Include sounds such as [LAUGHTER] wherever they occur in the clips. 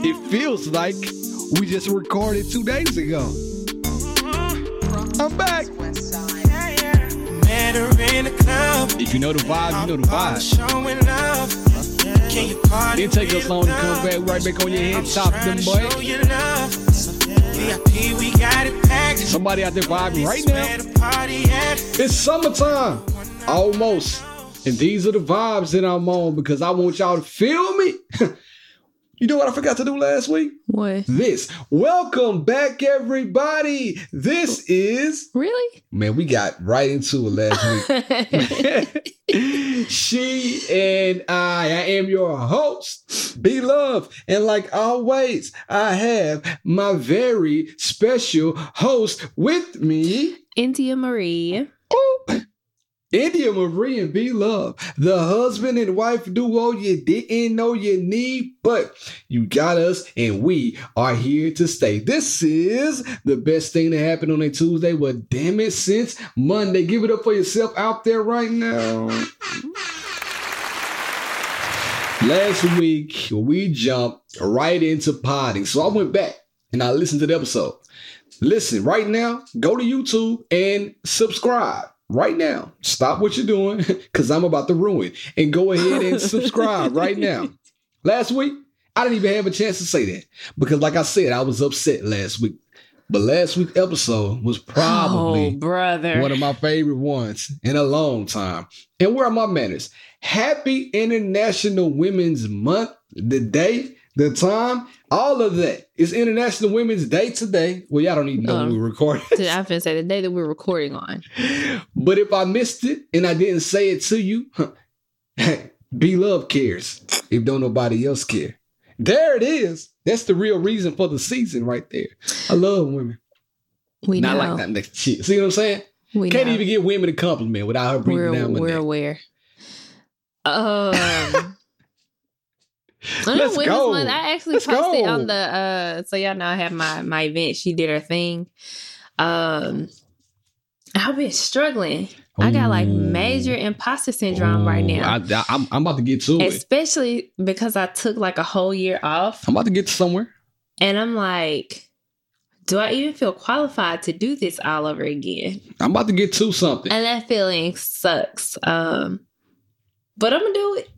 It feels like we just recorded two days ago. I'm back. If you know the vibe, you know the vibe. Didn't take us long to come back right back on your head top, them boy. it. Somebody out there vibing right now. It's summertime. Almost. And these are the vibes that I'm on because I want y'all to feel me. [LAUGHS] you know what I forgot to do last week? What? This. Welcome back, everybody. This is. Really? Man, we got right into it last week. [LAUGHS] she and I, I am your host, B~Love. And like always, I have my very special host with me. India Marie. Ooh. India Marie and B~Love, the husband and wife duo you didn't know you need, but you got us and we are here to stay. This is the best thing to happen on a Tuesday. Well, damn it, since Monday. Give it up for yourself out there right now. Last week, we jumped right into potting. So I went back and I listened to the episode. Listen, right now, go to YouTube and subscribe. Right now. Stop what you're doing [LAUGHS] because I'm about to ruin. And go ahead and subscribe right now. [LAUGHS] Last week, I didn't even have a chance to say that because, like I said, I was upset last week. But last week's episode was probably oh, brother. one of my favorite ones in a long time. And where are my manners? Happy International Women's Month, the day, the time, all of that. It's International Women's Day today. Well, y'all don't even know when Oh. we recorded. I'm finna say the day that we're recording on. [LAUGHS] but if I missed it and I didn't say it to you, [LAUGHS] B~Love cares if don't nobody else care. There it is. That's the real reason for the season right there. I love women. We Not know. like that next shit. See what I'm saying? We Can't know. even give women a compliment without her breathing we're down we're neck. aware. Um, I know Let's go. Month. I actually Let's posted go. on the uh so y'all know I have my my event. She did her thing. Um I've been struggling. I got like major imposter syndrome right now. I, am I'm about to get to it. Especially because I took like a whole year off. I'm about to get to somewhere. And I'm like, do I even feel qualified to do this all over again? I'm about to get to something. And that feeling sucks. Um, but I'm gonna do it.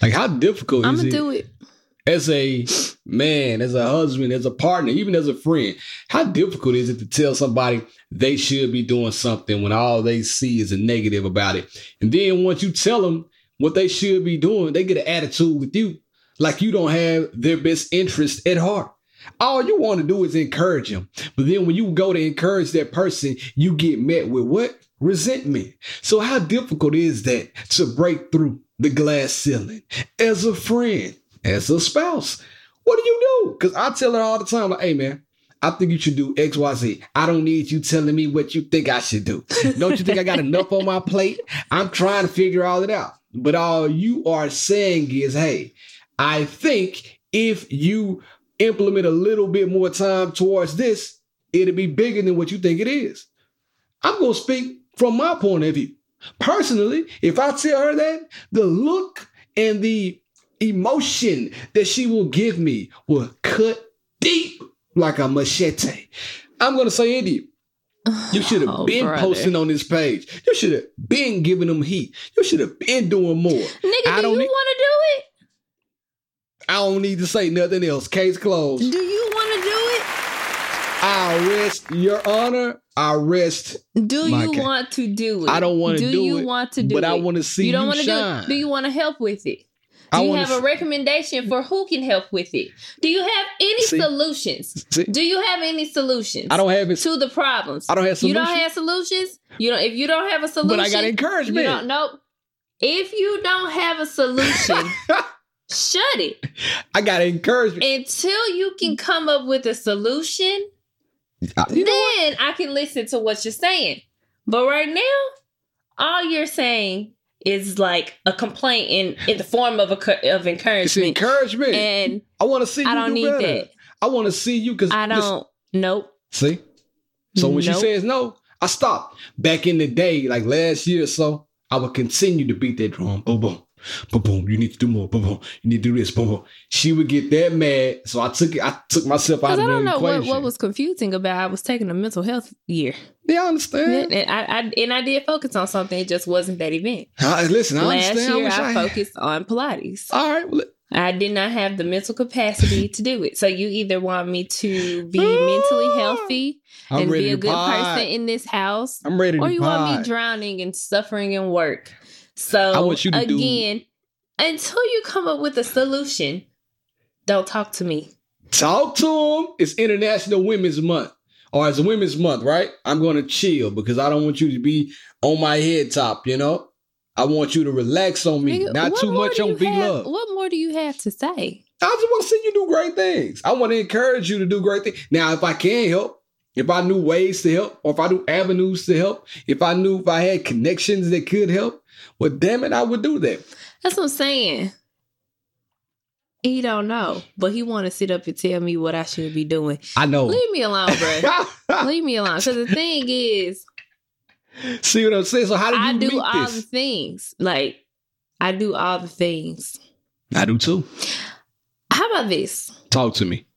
Like, how difficult I'm is gonna it do it. as a man, as a husband, as a partner, even as a friend? How difficult is it to tell somebody they should be doing something when all they see is a negative about it? And then once you tell them what they should be doing, they get an attitude with you like you don't have their best interest at heart. All you want to do is encourage them. But then when you go to encourage that person, you get met with what? Resentment. So how difficult is that to break through the glass ceiling as a friend, as a spouse? What do you do? Because I tell her all the time, like, hey man, I think you should do X, Y, Z. I don't need you telling me what you think I should do. Don't you think I got enough on my plate? I'm trying to figure all it out. But all you are saying is, hey, I think if you implement a little bit more time towards this, it'll be bigger than what you think it is. I'm going to speak from my point of view. Personally, if I tell her that, the look and the emotion that she will give me will cut deep like a machete. I'm going to say, Indy, you should have [SIGHS] Oh, been brother. posting on this page. You should have been giving them heat. You should have been doing more. Nigga, I do don't you need- want to do it? I don't need to say nothing else. Case closed. Do you want to do it? I rest your honor. I rest. Do you want to do it? I don't want to do it. do, you it. want to do but it? But I want to see you don't want to do it. Do you want to help with it? I Do you have a recommendation for who can help with it? Do you have any See? solutions? See? Do you have any solutions? I don't have it, to the problems. I don't have solutions. You don't have solutions. You don't. If you don't have a solution, but I got encouragement. You don't. Nope. If you don't have a solution, [LAUGHS] shut it I got encouragement. until you can come up with a solution. I- you then I can listen to what you're saying. But right now, all you're saying is like a complaint in in the form of a of It's encouragement, encouragement. and I want to see you I don't do need better. that. I want to see you because I don't. Nope. see. So when she says no, I stop. Back in the day, like last year or so, I would continue to beat that drum. Boom, boom, Boom, boom. You need to do more. Boom, boom. You need to do this. Boom, boom. She would get that mad. So I took it. I took myself out Because of I don't know what, equation. what was confusing about I was taking a mental health year. yeah, I understand. And I, I and I did focus on something, it just wasn't that event. I- listen, I Last understand. year I, had- focused on Pilates. All right. Well, I did not have the mental capacity to do it. So you either want me to be mentally ah, healthy and be a good pod. person in this house, I'm ready to or you want me drowning and suffering in work. So I want you to do- again, until you come up with a solution, don't talk to me. Talk to them. It's International Women's Month. Or it's Women's Month, right? I'm going to chill because I don't want you to be on my head top, you know? I want you to relax on me, Nigga, not too much on you Love. What more do you have to say? I just want to see you do great things. I want to encourage you to do great things. Now, if I can help, if I knew ways to help, or if I knew avenues to help, if I knew if I had connections that could help, well, damn it, I would do that. That's what I'm saying. He don't know, but he want to sit up and tell me what I should be doing. I know. Leave me alone, bro. [LAUGHS] Leave me alone. Because the thing is, see what I'm saying? So how do you I do all the things. Like, I do all the things. I do too. How about this? Talk to me.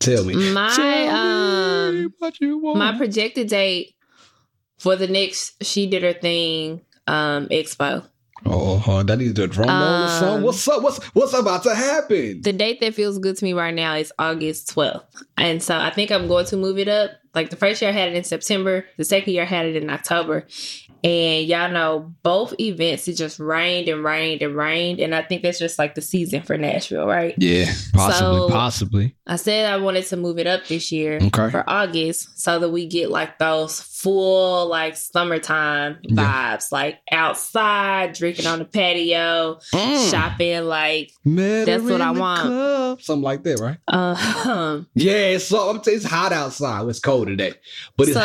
Tell me. My Tell me um what you want. my projected date for the next She Did Her Thing um expo. Oh, that needs a drum roll. Um, What's up? What's what's about to happen? The date that feels good to me right now is August 12th. And so I think I'm going to move it up. Like the first year I had it in September, the second year I had it in October. And y'all know both events, it just rained and rained and rained. And I think that's just like the season for Nashville, right? yeah, possibly, So- possibly. I said I wanted to move it up this year Okay. for August so that we get like those full like summertime Yeah. vibes, like outside, drinking on the patio, Mm. shopping, like Met That's what I want. club. Something like that, right? um Yeah, so I'm t- it's hot outside. It's cold today, but it's so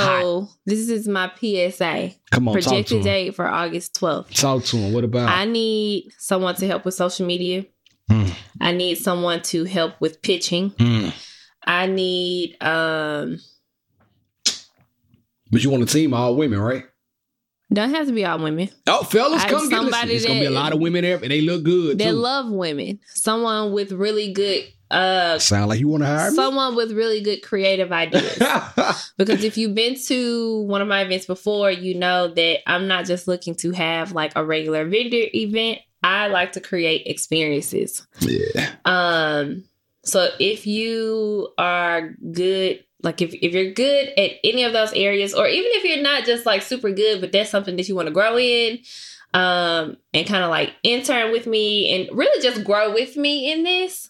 hot. this is my PSA. Come on, Projected date for August 12th. Talk to him. What about? I need someone to help with social media. Mm. I need someone to help with pitching. Mm. I need um But you want a team all women, right? don't have to be all women. Oh, fellas, I- come get listen. There's gonna be a lot of women there, and they look good They too. love women. Someone with really good uh Sound like you want to hire me? someone with really good creative ideas. [LAUGHS] because if you've been to one of my events before, you know that I'm not just looking to have like a regular vendor event. I like to create experiences. yeah. Um so if you are good like if, if you're good at any of those areas or even if you're not just like super good but that's something that you want to grow in um and kind of like intern with me and really just grow with me in this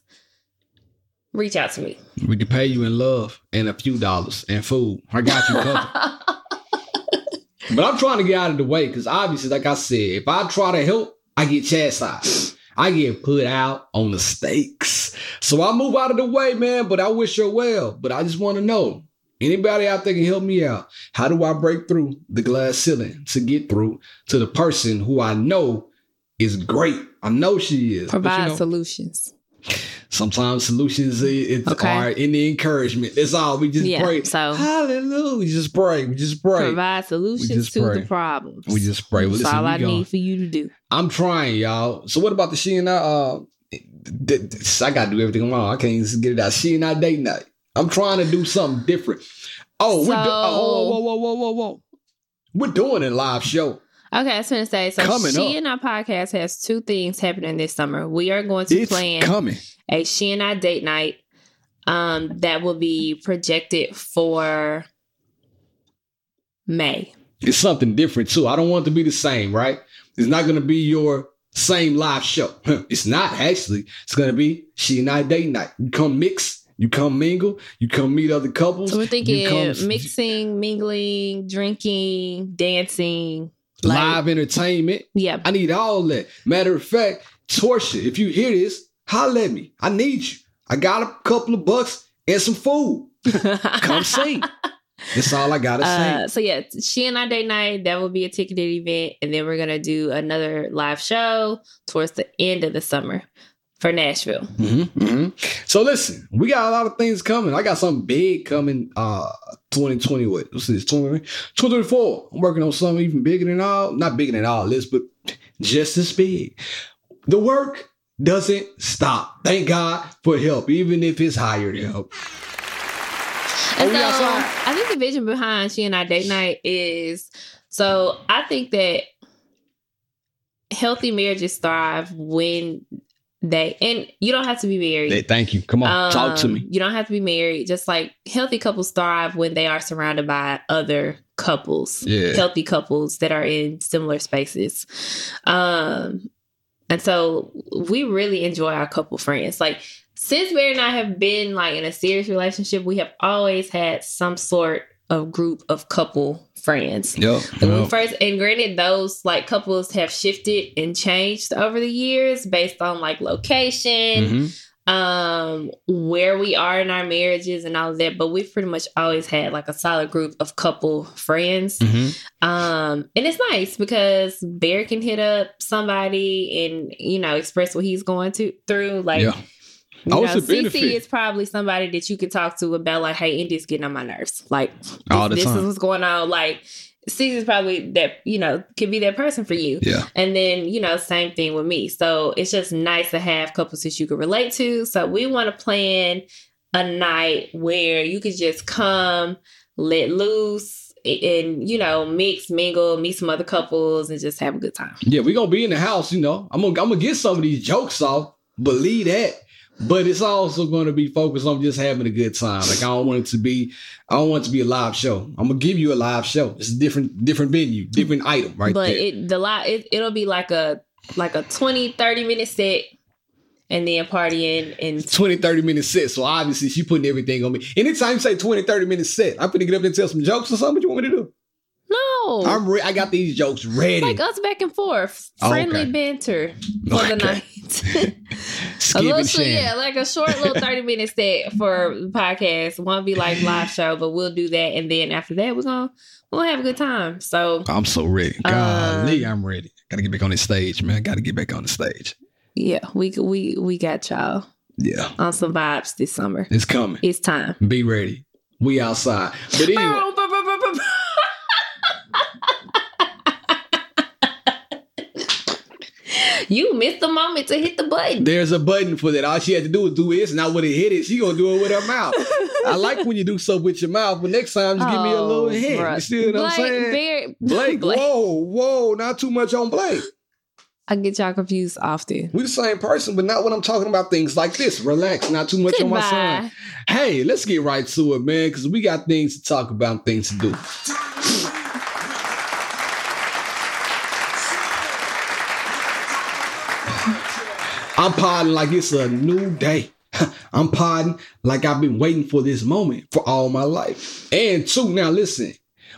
reach out to me We can pay you in love and a few dollars and food. I got you covered. [LAUGHS] but I'm trying to get out of the way because obviously, like I said, if I try to help, I get chastised. I get put out on the stakes. So I move out of the way, man. But I wish her well. But I just want to know anybody out there can help me out. How do I break through the glass ceiling to get through to the person who I know is great? I know she is. but, you provide know, solutions Sometimes solutions it's Okay. are in the encouragement. That's all. We just Yeah, pray. so- hallelujah. We just pray. We just pray. provide solutions to pray. the problems We just pray. Well, that's listen, all i gonna- need for you to do I'm trying, y'all. So what about the she and I? Uh, th- th- I gotta do everything wrong. I can't get it out. She and I date night. I'm trying to do something different. Oh, we're do- So- oh, whoa, whoa, whoa, whoa, whoa. We're doing a live show. Okay i was gonna say so Coming she up. and our podcast has two things happening this summer we are going to It's plan coming. a she and I date night um that will be projected for May. It's something different too. I don't want it to be the same, right? It's not gonna be your same live show. It's not actually. It's gonna be she and I date night. You come mix, you come mingle, you come meet other couples. So we're thinking come mixing, mingling, drinking, dancing, like- live entertainment. Yeah. I need all that. Matter of fact, Torsia, if you hear this, holla at me. I need you. I got a couple of bucks and some food. [LAUGHS] Come sing. That's all I gotta Uh, say. so yeah, she and I date night. That will be a ticketed event, and then we're gonna do another live show towards the end of the summer for Nashville. Mm-hmm, mm-hmm. So listen, we got a lot of things coming. I got something big coming. Uh, 2020. What? What's this? 20, 2024. I'm working on something even bigger than all. Not bigger than all this, but just as big. the work doesn't stop. Thank God for help, even if it's hired help. And so? I think the vision behind she and I date night is so I think that healthy marriages thrive when they and you don't have to be married. Hey, thank you. Come on, talk to Um, me. You don't have to be married. Just like healthy couples thrive when they are surrounded by other couples, Yeah. healthy couples that are in similar spaces. Um, and so we really enjoy our couple friends. Like since Barry and I have been like in a serious relationship, we have always had some sort of group of couple friends. Yep. When first and granted those like couples have shifted and changed over the years based on like location Mhm. um where we are in our marriages and all of that but we've pretty much always had like a solid group of couple friends Mhm. um and it's nice because bear can hit up somebody and you know express what he's going to through like Yeah. You Oh, know. CC is probably somebody that you could talk to about like, hey, Indy's getting on my nerves. Like All the this, this is what's going on. Like CC is probably that, you know, could be that person for you. Yeah. And then, you know, same thing with me. So it's just nice to have couples that you can relate to. So we want to plan a night where you could just come, let loose, and, you know, mix, mingle, meet some other couples, and just have a good time. Yeah, we're gonna be in the house, you know. I'm gonna I'm gonna get some of these jokes off, believe that. But it's also gonna be focused on just having a good time. Like I don't want it to be, I don't want it to be a live show. I'm gonna give you a live show. It's a different, different venue, different item, right but there. it the lot it, it'll be like a like a 20 30 minute set and then partying and 20, 30 minute set. So obviously she putting everything on me. Anytime you say 20, 30 minute set, I'm gonna get up there and tell some jokes or something. What do you want me to do? No I'm re- I got these jokes ready. like us back and forth Oh, friendly okay. banter for the night a little sham. yeah like a short little [LAUGHS] 30 minute set for the podcast won't be like live show but we'll do that and then after that we're gonna we'll have a good time so I'm so ready. Golly, um, I'm ready. Gotta get back on the stage, man. Gotta get back on the stage. yeah we we we got y'all Yeah, on some vibes this summer it's coming. it's time Be ready. We outside. But anyway, you missed the moment to hit the button. there's a button for that. All she had to do was do this, and I would have hit it. She gonna do it with her mouth. [LAUGHS] I like when you do stuff with your mouth, but next time just give me a oh, little Oh, hint. bruh. You see what I'm saying? Bear- Blake, [LAUGHS] Blake. whoa, whoa, not too much on Blake. I get y'all confused often. We the same person, but not when I'm talking about things like this. Relax, not too much on my son. Hey, let's get right to it, man, because we got things to talk about, things to do. I'm podding like it's a new day. [LAUGHS] I'm podding like I've been waiting for this moment for all my life. And two, now listen,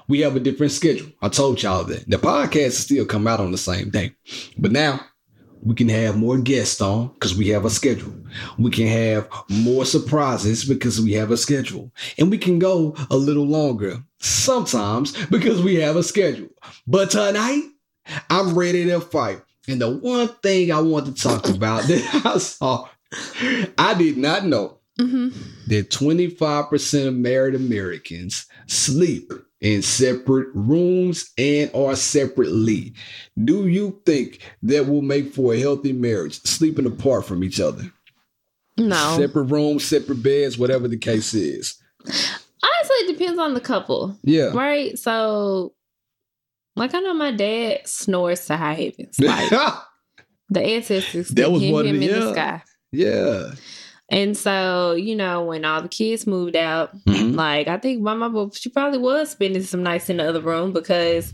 we have a different schedule. I told y'all that. The podcast still come out on the same day. But now we can have more guests on because we have a schedule. We can have more surprises because we have a schedule. And we can go a little longer sometimes because we have a schedule. But tonight, I'm ready to fight. And the one thing I want to talk about that [LAUGHS] I saw, I did not know hmm that 25% of married Americans sleep in separate rooms and are separately. Do you think that will make for a healthy marriage, sleeping apart from each other? No. Separate rooms, separate beds, whatever the case is. Honestly, it depends on the couple, Yeah. right? So, like, I know my dad snores to high heavens. Like, [LAUGHS] the ancestors That was one of him the- in yeah. the sky. yeah. And so, you know, when all the kids moved out, Mhm. like I think my mom, she probably was spending some nights in the other room because,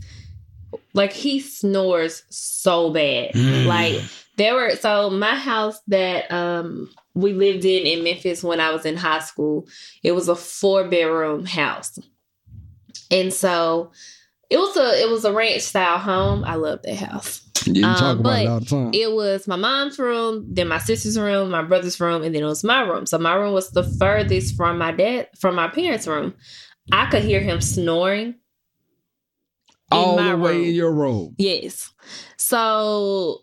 like, he snores so bad. Mm. Like there were so my house that um we lived in in Memphis when I was in high school. It was a four bedroom house, and so it was a it was a ranch style home. I love that house. Yeah, you talk Um, about but it all the time. It was my mom's room, then my sister's room, my brother's room, and then it was my room. So my room was the furthest from my dad, from my parents' room. I could hear him snoring. in all my the way room. in your room. Yes. So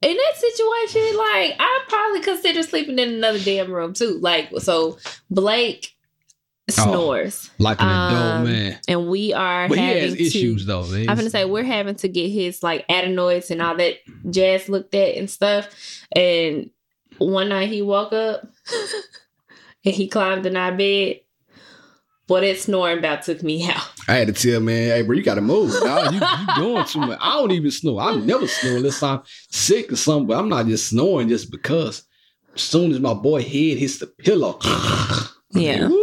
in that situation, like I probably consider sleeping in another damn room too. Like so Blake snores. Like an adult Um, man. And we are But he having has to, issues though. I'm gonna say we're having to get his like adenoids and all that jazz looked at and stuff. And one night he woke up [LAUGHS] and he climbed in our bed. But that snoring about took me out. I had to tell man, hey bro, you gotta move. Dog. You, you doing too much. I don't even snore. I never snore unless I'm sick or something, but I'm not just snoring just because. As soon as my boy head hits the pillow. [LAUGHS] Yeah. Woo-wee.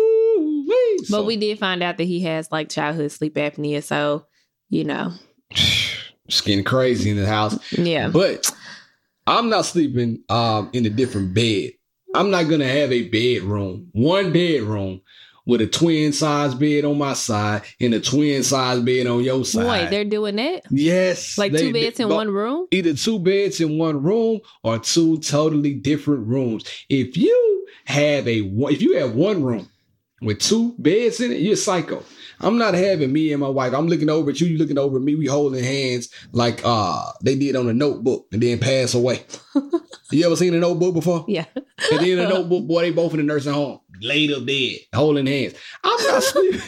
But So, we did find out that he has like childhood sleep apnea. So, you know, [SIGHS] it's getting crazy in the house. yeah. But I'm not sleeping um in a different bed. I'm not gonna have a bedroom, one bedroom with a twin size bed on my side and a twin size bed on your side. Wait, they're doing that? yes, Like they- two beds in one room? Either two beds in one room or two totally different rooms. If you have a if you have one room with two beds in it, you're psycho. I'm not having me and my wife. I'm looking over at you, you looking over at me, we holding hands like uh they did on a notebook and then pass away. [LAUGHS] you ever seen a notebook before? Yeah. And then the notebook, boy, they both in the nursing home, laid up dead, holding hands. I'm not [LAUGHS] sleeping.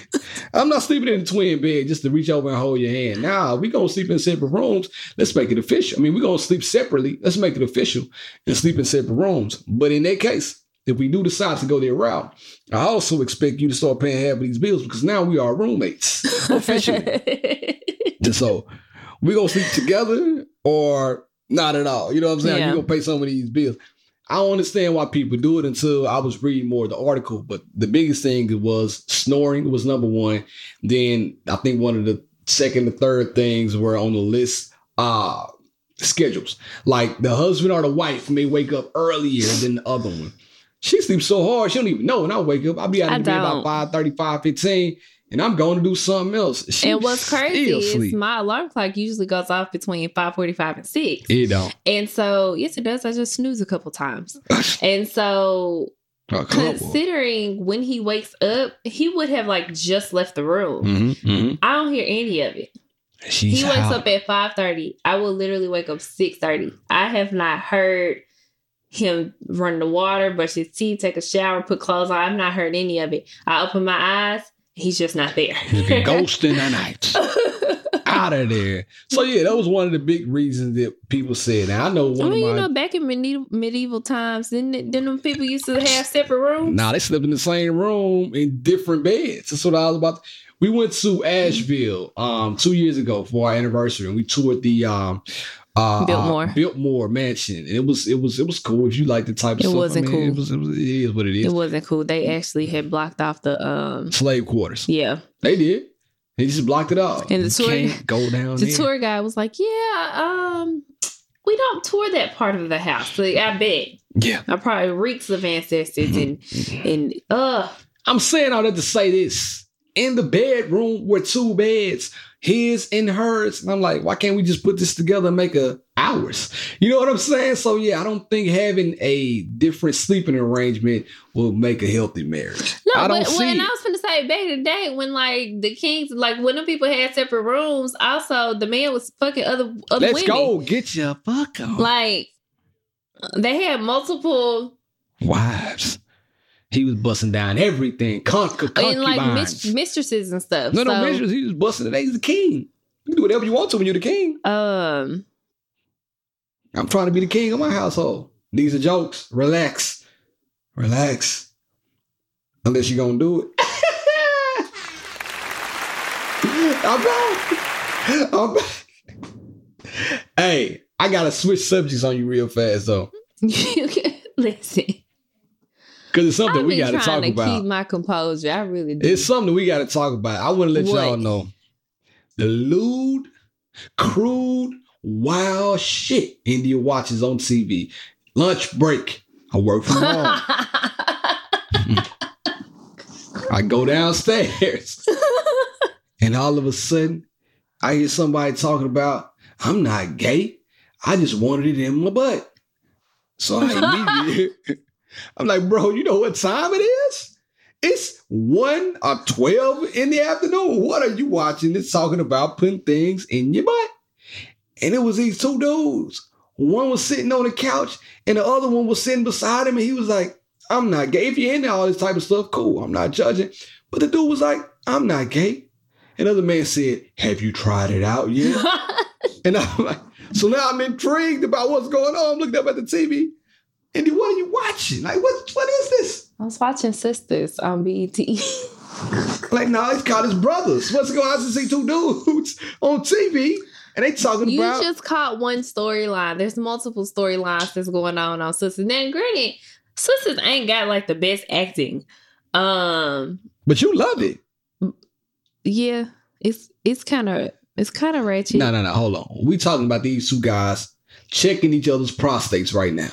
I'm not sleeping in a twin bed just to reach over and hold your hand. Nah, we gonna sleep in separate rooms. Let's make it official. I mean, we gonna sleep separately. Let's make it official and sleep in separate rooms. But in that case, if we do decide to go their route, I also expect you to start paying half of these bills because now we are roommates [LAUGHS] officially. And so we gonna sleep together or not at all. You know what I'm saying? Yeah. You gonna pay some of these bills. I don't understand why people do it until I was reading more of the article. But the biggest thing was snoring was number one. Then I think one of the second or third things were on the list. Uh schedules. Like the husband or the wife may wake up earlier than the other one. She sleeps so hard, she don't even know when I wake up. I'll be out of bed about don't. 5 35, 15, and I'm going to do something else. She and what's crazy is sleep. my alarm clock usually goes off between 545 and 6. It don't. And so, yes, it does. I just snooze a couple times. [LAUGHS] And so, considering when he wakes up, he would have like just left the room. Mm-hmm, mm-hmm. I don't hear any of it. She's he wakes up at 5.30. I will literally wake up 6.30. I have not heard him run the water, brush his teeth, take a shower, put clothes on. I've not heard any of it. I open my eyes. He's just not there. [LAUGHS] He's been ghosting the night. [LAUGHS] Out of there. So yeah, that was one of the big reasons that people said. Now I know I one mean, you of my know, back in medieval, medieval times, didn't it, didn't them people used to have separate rooms? Nah, they slept in the same room in different beds. That's what I was about. we went to Asheville um two years ago for our anniversary, and we toured the um uh, Biltmore. uh, Biltmore Mansion, and it was it was it was cool if you like the type of stuff. It stuff. wasn't I mean, It cool. was, it was it is what it is. It wasn't cool. They actually had blocked off the um Slave quarters. yeah. They did. They just blocked it off. And the tour- [LAUGHS] go down The there. tour guide was like, "Yeah, um we don't tour that part of the house." Like, I bet. yeah. I probably reeks of ancestors and and uh I'm saying all that to say this. In the bedroom were two beds, his and hers. And I'm like, why can't we just put this together and make a ours? You know what I'm saying? So yeah, I don't think having a different sleeping arrangement will make a healthy marriage. no, I don't but when it. I was gonna say back in the day when like the kings like when the people had separate rooms, also the man was fucking other other Let's women. go. Get your fuck on. Like they had multiple Wives. He was busting down everything. Con- and like mis- mistresses and stuff. no, no, mistresses. mistress. He was busting it. He's the king. You can do whatever you want to when you're the king. Um I'm trying to be the king of my household. These are jokes. Relax. Relax. Unless you're going to do it. [LAUGHS] I'm back. I'm back. Hey, I got to switch subjects on you real fast, though. [LAUGHS] listen. Because it's something I've we got to trying talk to about. keep my composure. I really do. It's something we got to talk about. I want to let y'all know the lewd, crude, wild shit India watches on TV. Lunch break. I work from home. [LAUGHS] I go downstairs, [LAUGHS] and all of a sudden, I hear somebody talking about, I'm not gay. I just wanted it in my butt. So I immediately, [LAUGHS] I'm like, bro, you know what time it is? It's 1 or 12 in the afternoon. What are you watching It's talking about putting things in your butt? And it was these two dudes. One was sitting on the couch, and the other one was sitting beside him, and he was like, I'm not gay. If you're into all this type of stuff, cool. I'm not judging. But the dude was like, I'm not gay. Another man said, Have you tried it out yet? [LAUGHS] and I'm like, so now I'm intrigued about what's going on. I'm looking up at the TV. Andy, what are you watching? Like, what what is this? I was watching Sistas on E BET. [LAUGHS] Like, no, it's called his brothers. What's going on? I just see two dudes [LAUGHS] on TV and they talking you about You just caught one storyline. There's multiple storylines that's going on on Sistas. Then, granted, Sistas ain't got like the best acting. Um, but you love it. yeah, it's it's kind of it's kind of ratchet. No, no, no. Hold on. We talking about these two guys checking each other's prostates right now.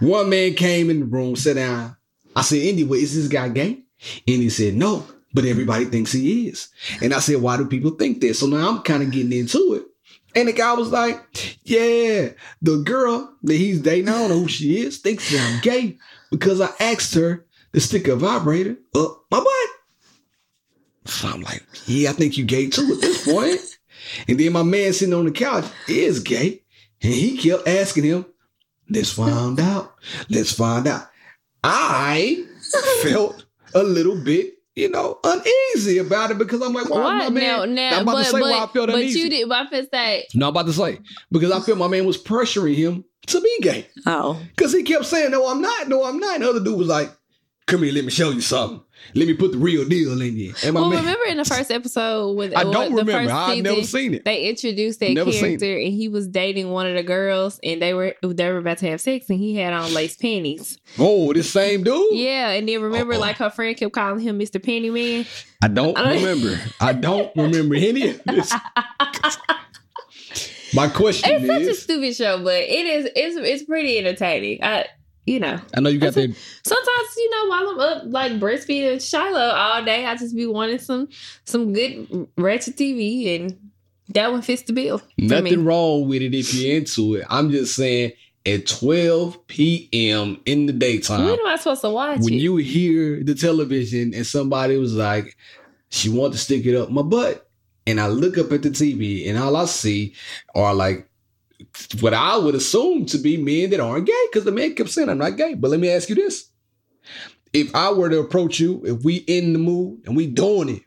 One man came in the room, sat down. I said, anyway, is this guy gay? And he said, no, but everybody thinks he is. And I said, why do people think this? So now I'm kind of getting into it. And the guy was like, yeah, the girl that he's dating, I don't know who she is, thinks that I'm gay because I asked her to stick a vibrator up my butt. So I'm like, yeah, I think you gay too at this point. And then my man sitting on the couch is gay. And he kept asking him, let's find out. Let's find out. I felt a little bit, you know, uneasy about it because I'm like, why my What? man? Now, now, I'm about but, to say but, why I felt but uneasy. you did. But I feel say, No, I'm about to say because I felt my man was pressuring him to be gay oh, because he kept saying, "No, I'm not. No, I'm not." And the other dude was like, "Come here, let me show you something. Let me put the real deal in you." And well, man, remember in the first episode with I don't the remember. I've season, never seen it. They introduced that Never character, and he was dating one of the girls, and they were they were about to have sex, and he had on lace panties. Oh, this same dude. Yeah, and then remember, Uh-oh. like her friend kept calling him Mister Penny Man. I don't [LAUGHS] I don't- remember. I don't remember any of this. [LAUGHS] My question It's such a stupid show, but it is it's it's pretty entertaining. I you know I know you got that. sometimes you know while I'm up like breastfeeding Shiloh all day, I just be wanting some some good ratchet TV, and that one fits the bill. Nothing me. wrong with it if you're into it. I'm just saying at 12 p.m. in the daytime, When am I supposed to watch when it? you hear the television and somebody was like, she wanted to stick it up my butt. And I look up at the TV and all I see are like what I would assume to be men that aren't gay because the man kept saying I'm not gay. But let me ask you this. If I were to approach you, if we in the mood and we doing it,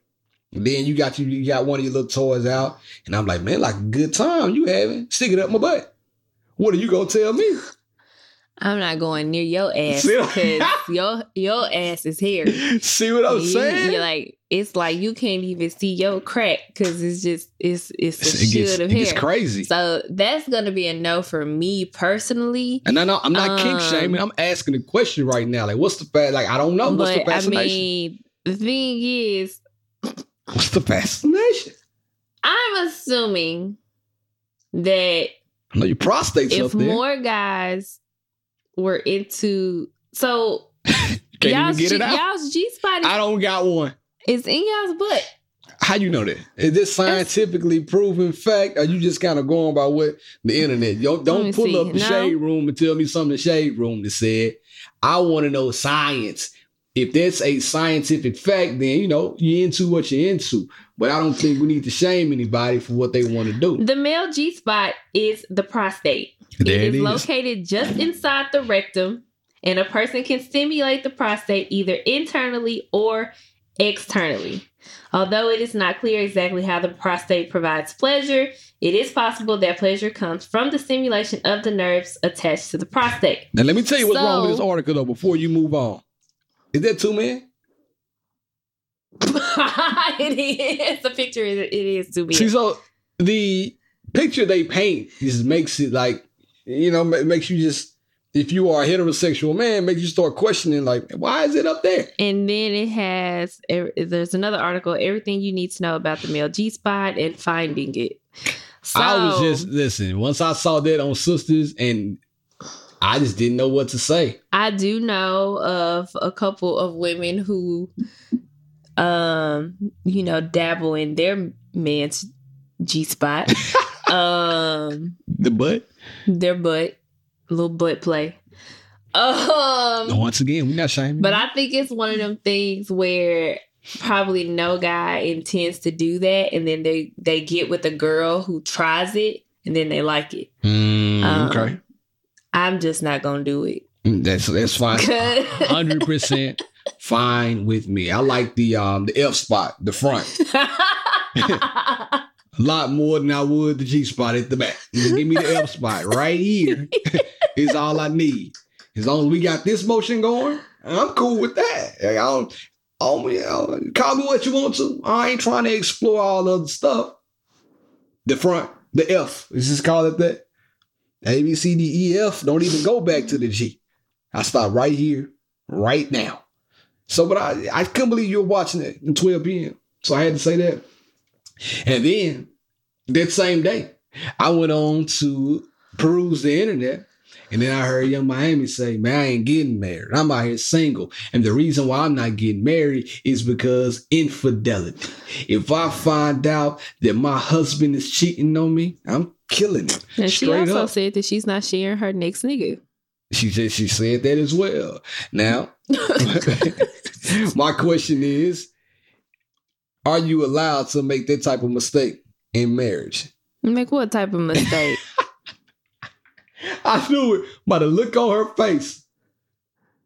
then you got you, you got one of your little toys out, and I'm like, man, like a good time you having, stick it up my butt. What are you gonna tell me? I'm not going near your ass because [LAUGHS] your your ass is here. See what I'm You- saying? You're like it's like you can't even see your crack because it's just it's it's a it gets, of hair. crazy. So that's gonna be a no for me personally. And I know I'm not kink Um, shaming. I'm asking a question right now. Like, what's the fa- like? I don't know. What's the but I fascination? mean, the thing is, [LAUGHS] what's the fascination? I'm assuming that I know your prostate's up if there. more guys were into so [LAUGHS] Can't y'all's get G, it out. y'all's G spot I don't got one. Is in y'all's butt. How do you know that? Is this scientifically proven fact? Or you just kind of going by what the internet? Yo, don't pull see. up the No. shade room and tell me something the shade room that said. I want to know science. If that's a scientific fact, then you know you're into what you're into. But I don't think we need to shame anybody for what they want to do. The male G spot is the prostate. There it is, it is. located just inside the rectum, and a person can stimulate the prostate either internally or externally. Although it is not clear exactly how the prostate provides pleasure, it is possible that pleasure comes from the stimulation of the nerves attached to the prostate. Now let me tell you what's wrong with this article though. Before you move on, is that two men? [LAUGHS] it is. The picture is it is to See, be. so the picture they paint just makes it like you know makes you just if you are a heterosexual man makes you start questioning like why is it up there? And then it has er, there's another article, everything you need to know about the male G spot and finding it. So I was just listen. Once I saw that on Sistas, and I just didn't know what to say. I do know of a couple of women who um you know dabble in their man's G spot. [LAUGHS] um The butt. their butt, little butt play. Um Once again, we're not shaming. But I think it's one of them things where probably no guy intends to do that, and then they they get with a girl who tries it, and then they like it. Mm, Um, okay, I'm just not gonna do it. Mm, that's that's fine. [LAUGHS] Hundred percent. Fine with me. I like the um the F spot, the front, [LAUGHS] a lot more than I would the G spot at the back. Just give me the F spot right here. [LAUGHS] is all I need. As long as we got this motion going, I'm cool with that. I don't, I don't, you know, call me what you want to. I ain't trying to explore all the other stuff. The front, the F. Let's just call it that. A, B, C, D, E, F. Don't even go back to the G. I stop right here, right now. So, but I, I couldn't believe you were watching it in 12 p.m. So I had to say that. And then that same day, I went on to peruse the internet. And then I heard Yung Miami say, Man, I ain't getting married. I'm out here single. And the reason why I'm not getting married is because infidelity. If I find out that my husband is cheating on me, I'm killing him. And she also up. said that she's not sharing her next nigga. She said she said that as well. Now, [LAUGHS] [LAUGHS] my question is, are you allowed to make that type of mistake in marriage? Make what type of mistake? [LAUGHS] I knew it by the look on her face.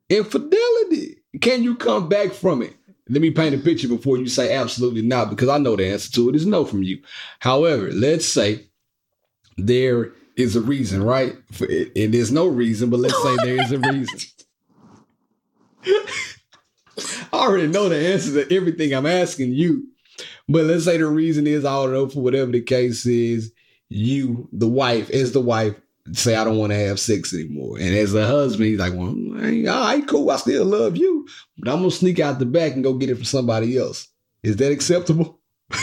Infidelity. Can you come back from it? Let me paint a picture before you say absolutely not, because I know the answer to it is no from you. However, let's say there is a reason, right? And there's no reason, but let's say there is a reason. [LAUGHS] I already know the answer to everything I'm asking you. But let's say the reason is I don't know for whatever the case is, you, the wife, as the wife, say I don't want to have sex anymore. And as a husband, he's like, Well, all right, cool, I still love you. But I'm gonna sneak out the back and go get it from somebody else. Is that acceptable? [LAUGHS]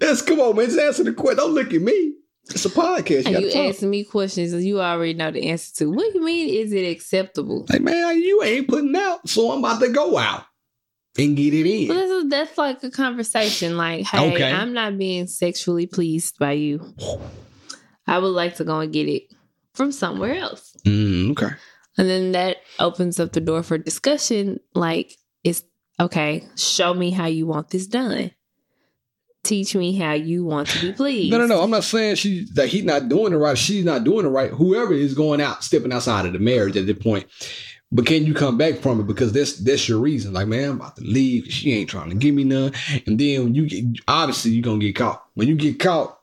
Yes, come on, man. Just answer the question. Don't look at me. It's a podcast. You and you asking me questions that you already know the answer to. What do you mean is it acceptable? Like, man, you ain't putting out, so I'm about to go out and get it in. Well, that's, that's like a conversation. Like, hey, Okay. I'm not being sexually pleased by you. I would like to go and get it from somewhere else. Mm, okay. And then that opens up the door for discussion. Like, it's okay, show me how you want this done. Teach me how you want to be pleased. [LAUGHS] No, no, no. I'm not saying she that he's not doing it right. She's not doing it right. Whoever is going out, stepping outside of the marriage at that point. But can you come back from it? Because that's that's your reason. Like, man, I'm about to leave. She ain't trying to give me none. And then when you get obviously you're gonna get caught. When you get caught,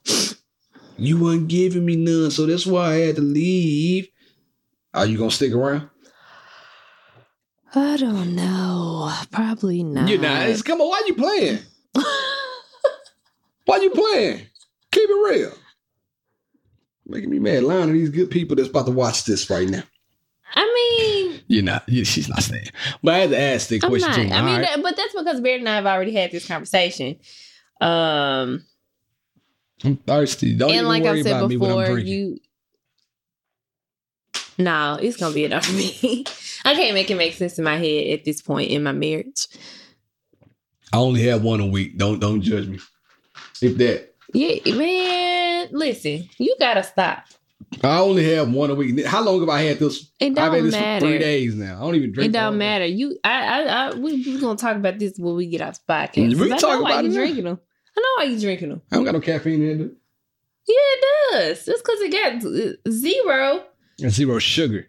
you weren't giving me none. So that's why I had to leave. Are you gonna stick around? I don't know. Probably not. You're not. It's, come on, why you playing? [LAUGHS] Why you playing? Keep it real. Making me mad. Lying to these good people that's about to watch this right now. I mean, You're not. You, she's not saying. But I had to ask the question not. too. I All mean, right. that, but that's because Beard and I have already had this conversation. Um, I'm thirsty. Don't and even like worry I said about me when I'm before, you. No, it's gonna be enough for me. [LAUGHS] I can't make it make sense in my head at this point in my marriage. I only have one a week. Don't don't judge me. If that, Yeah, man. Listen, you gotta stop. I only have one a week. How long have I had this? It I've had don't this matter. for three days now. I don't even drink. It don't matter. You, I, I, I we we gonna talk about this when we get off the podcast. We 'Cause I talk know why about you drinking them. I know why you drinking them. I don't got no caffeine in it. Yeah, it does. Just because it got uh, zero. And zero sugar.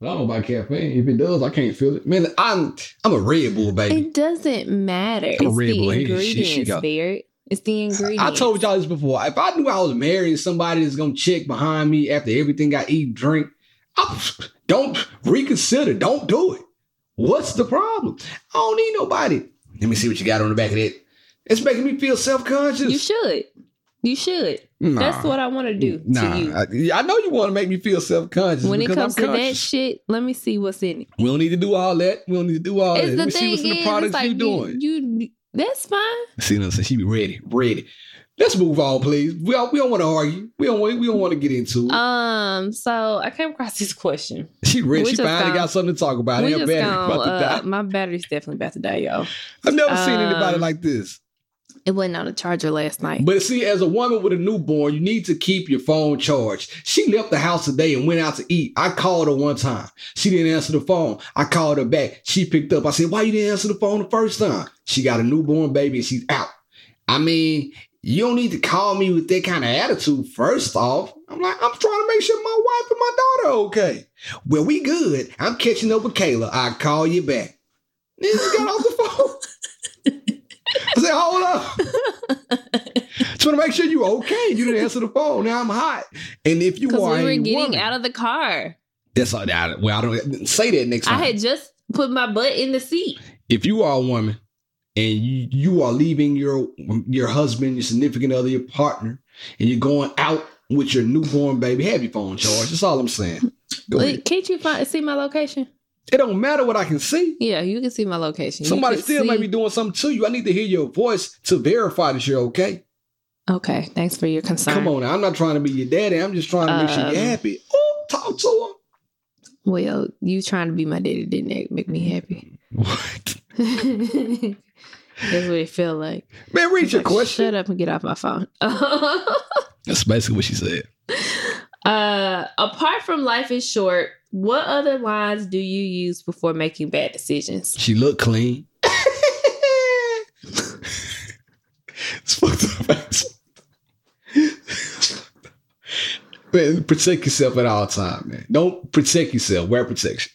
But I don't know about caffeine. If it does, I can't feel it. Man, I'm I'm a Red Bull baby. It doesn't matter. I'm a It's Red the Bull head. She- ingredients, she got- Barrett. It's the ingredients. I told y'all this before. If I knew I was marrying somebody that's gonna check behind me after everything I eat, drink, I, don't reconsider. Don't do it. What's the problem? I don't need nobody. Let me see what you got on the back of that. It's making me feel self conscious. You should. You should. That's what I want to do Nah, to you. I, I know you want to make me feel self conscious. When it comes to that shit, let me see what's in it. we don't need to do all that. We don't need to do all It's that. Let the me see thing what's in the products like you doing. You, that's fine. See what I'm saying? She be ready, ready. Let's move on, please. We don't, we don't want to argue. We don't want we don't want to get into it. Um, so I came across this question. [LAUGHS] she ready. She finally gonna- got something to talk about. Her battery gonna, about to uh, die. my battery's definitely about to die, y'all. I've never seen anybody um, like this. It wasn't on the charger last night. But see, as a woman with a newborn, you need to keep your phone charged. She left the house today and went out to eat. I called her one time. She didn't answer the phone. I called her back. She picked up. I said, Why you didn't answer the phone the first time? She got a newborn baby and she's out. I mean, you don't need to call me with that kind of attitude. First off, I'm like, I'm trying to make sure my wife and my daughter okay. Well, we good. I'm catching up with Kayla. I'll call you back. Nigga got off the phone. [LAUGHS] I said, hold up. [LAUGHS] Just want to make sure you're okay. You didn't answer the phone. Now I'm hot. And if you are we were getting woman, out of the car. that's all that. Well, I don't say that next time. I had just put my butt in the seat. if you are a woman and you, you are leaving your your husband, your significant other, your partner, and you're going out with your newborn baby, have your phone charged. That's all I'm saying. Go. Wait, Can't you find see my location? It don't matter what I can see. Yeah, you can see my location. Somebody still may be doing something to you. I need to hear your voice to verify that you're okay. Okay, thanks for your concern. Come on now. I'm not trying to be your daddy. I'm just trying to make sure you're Um, happy. Oh, talk to him. Well, you trying to be my daddy didn't make me happy. What? [LAUGHS] That's what it felt like. Man, read your Like, question. Shut up and get off my phone. [LAUGHS] That's basically what she said. uh, apart from life is short, what other lines do you use before making bad decisions? She looked clean. [LAUGHS] it's fucked up. man, protect yourself at all time, man. Don't protect yourself. Wear protection.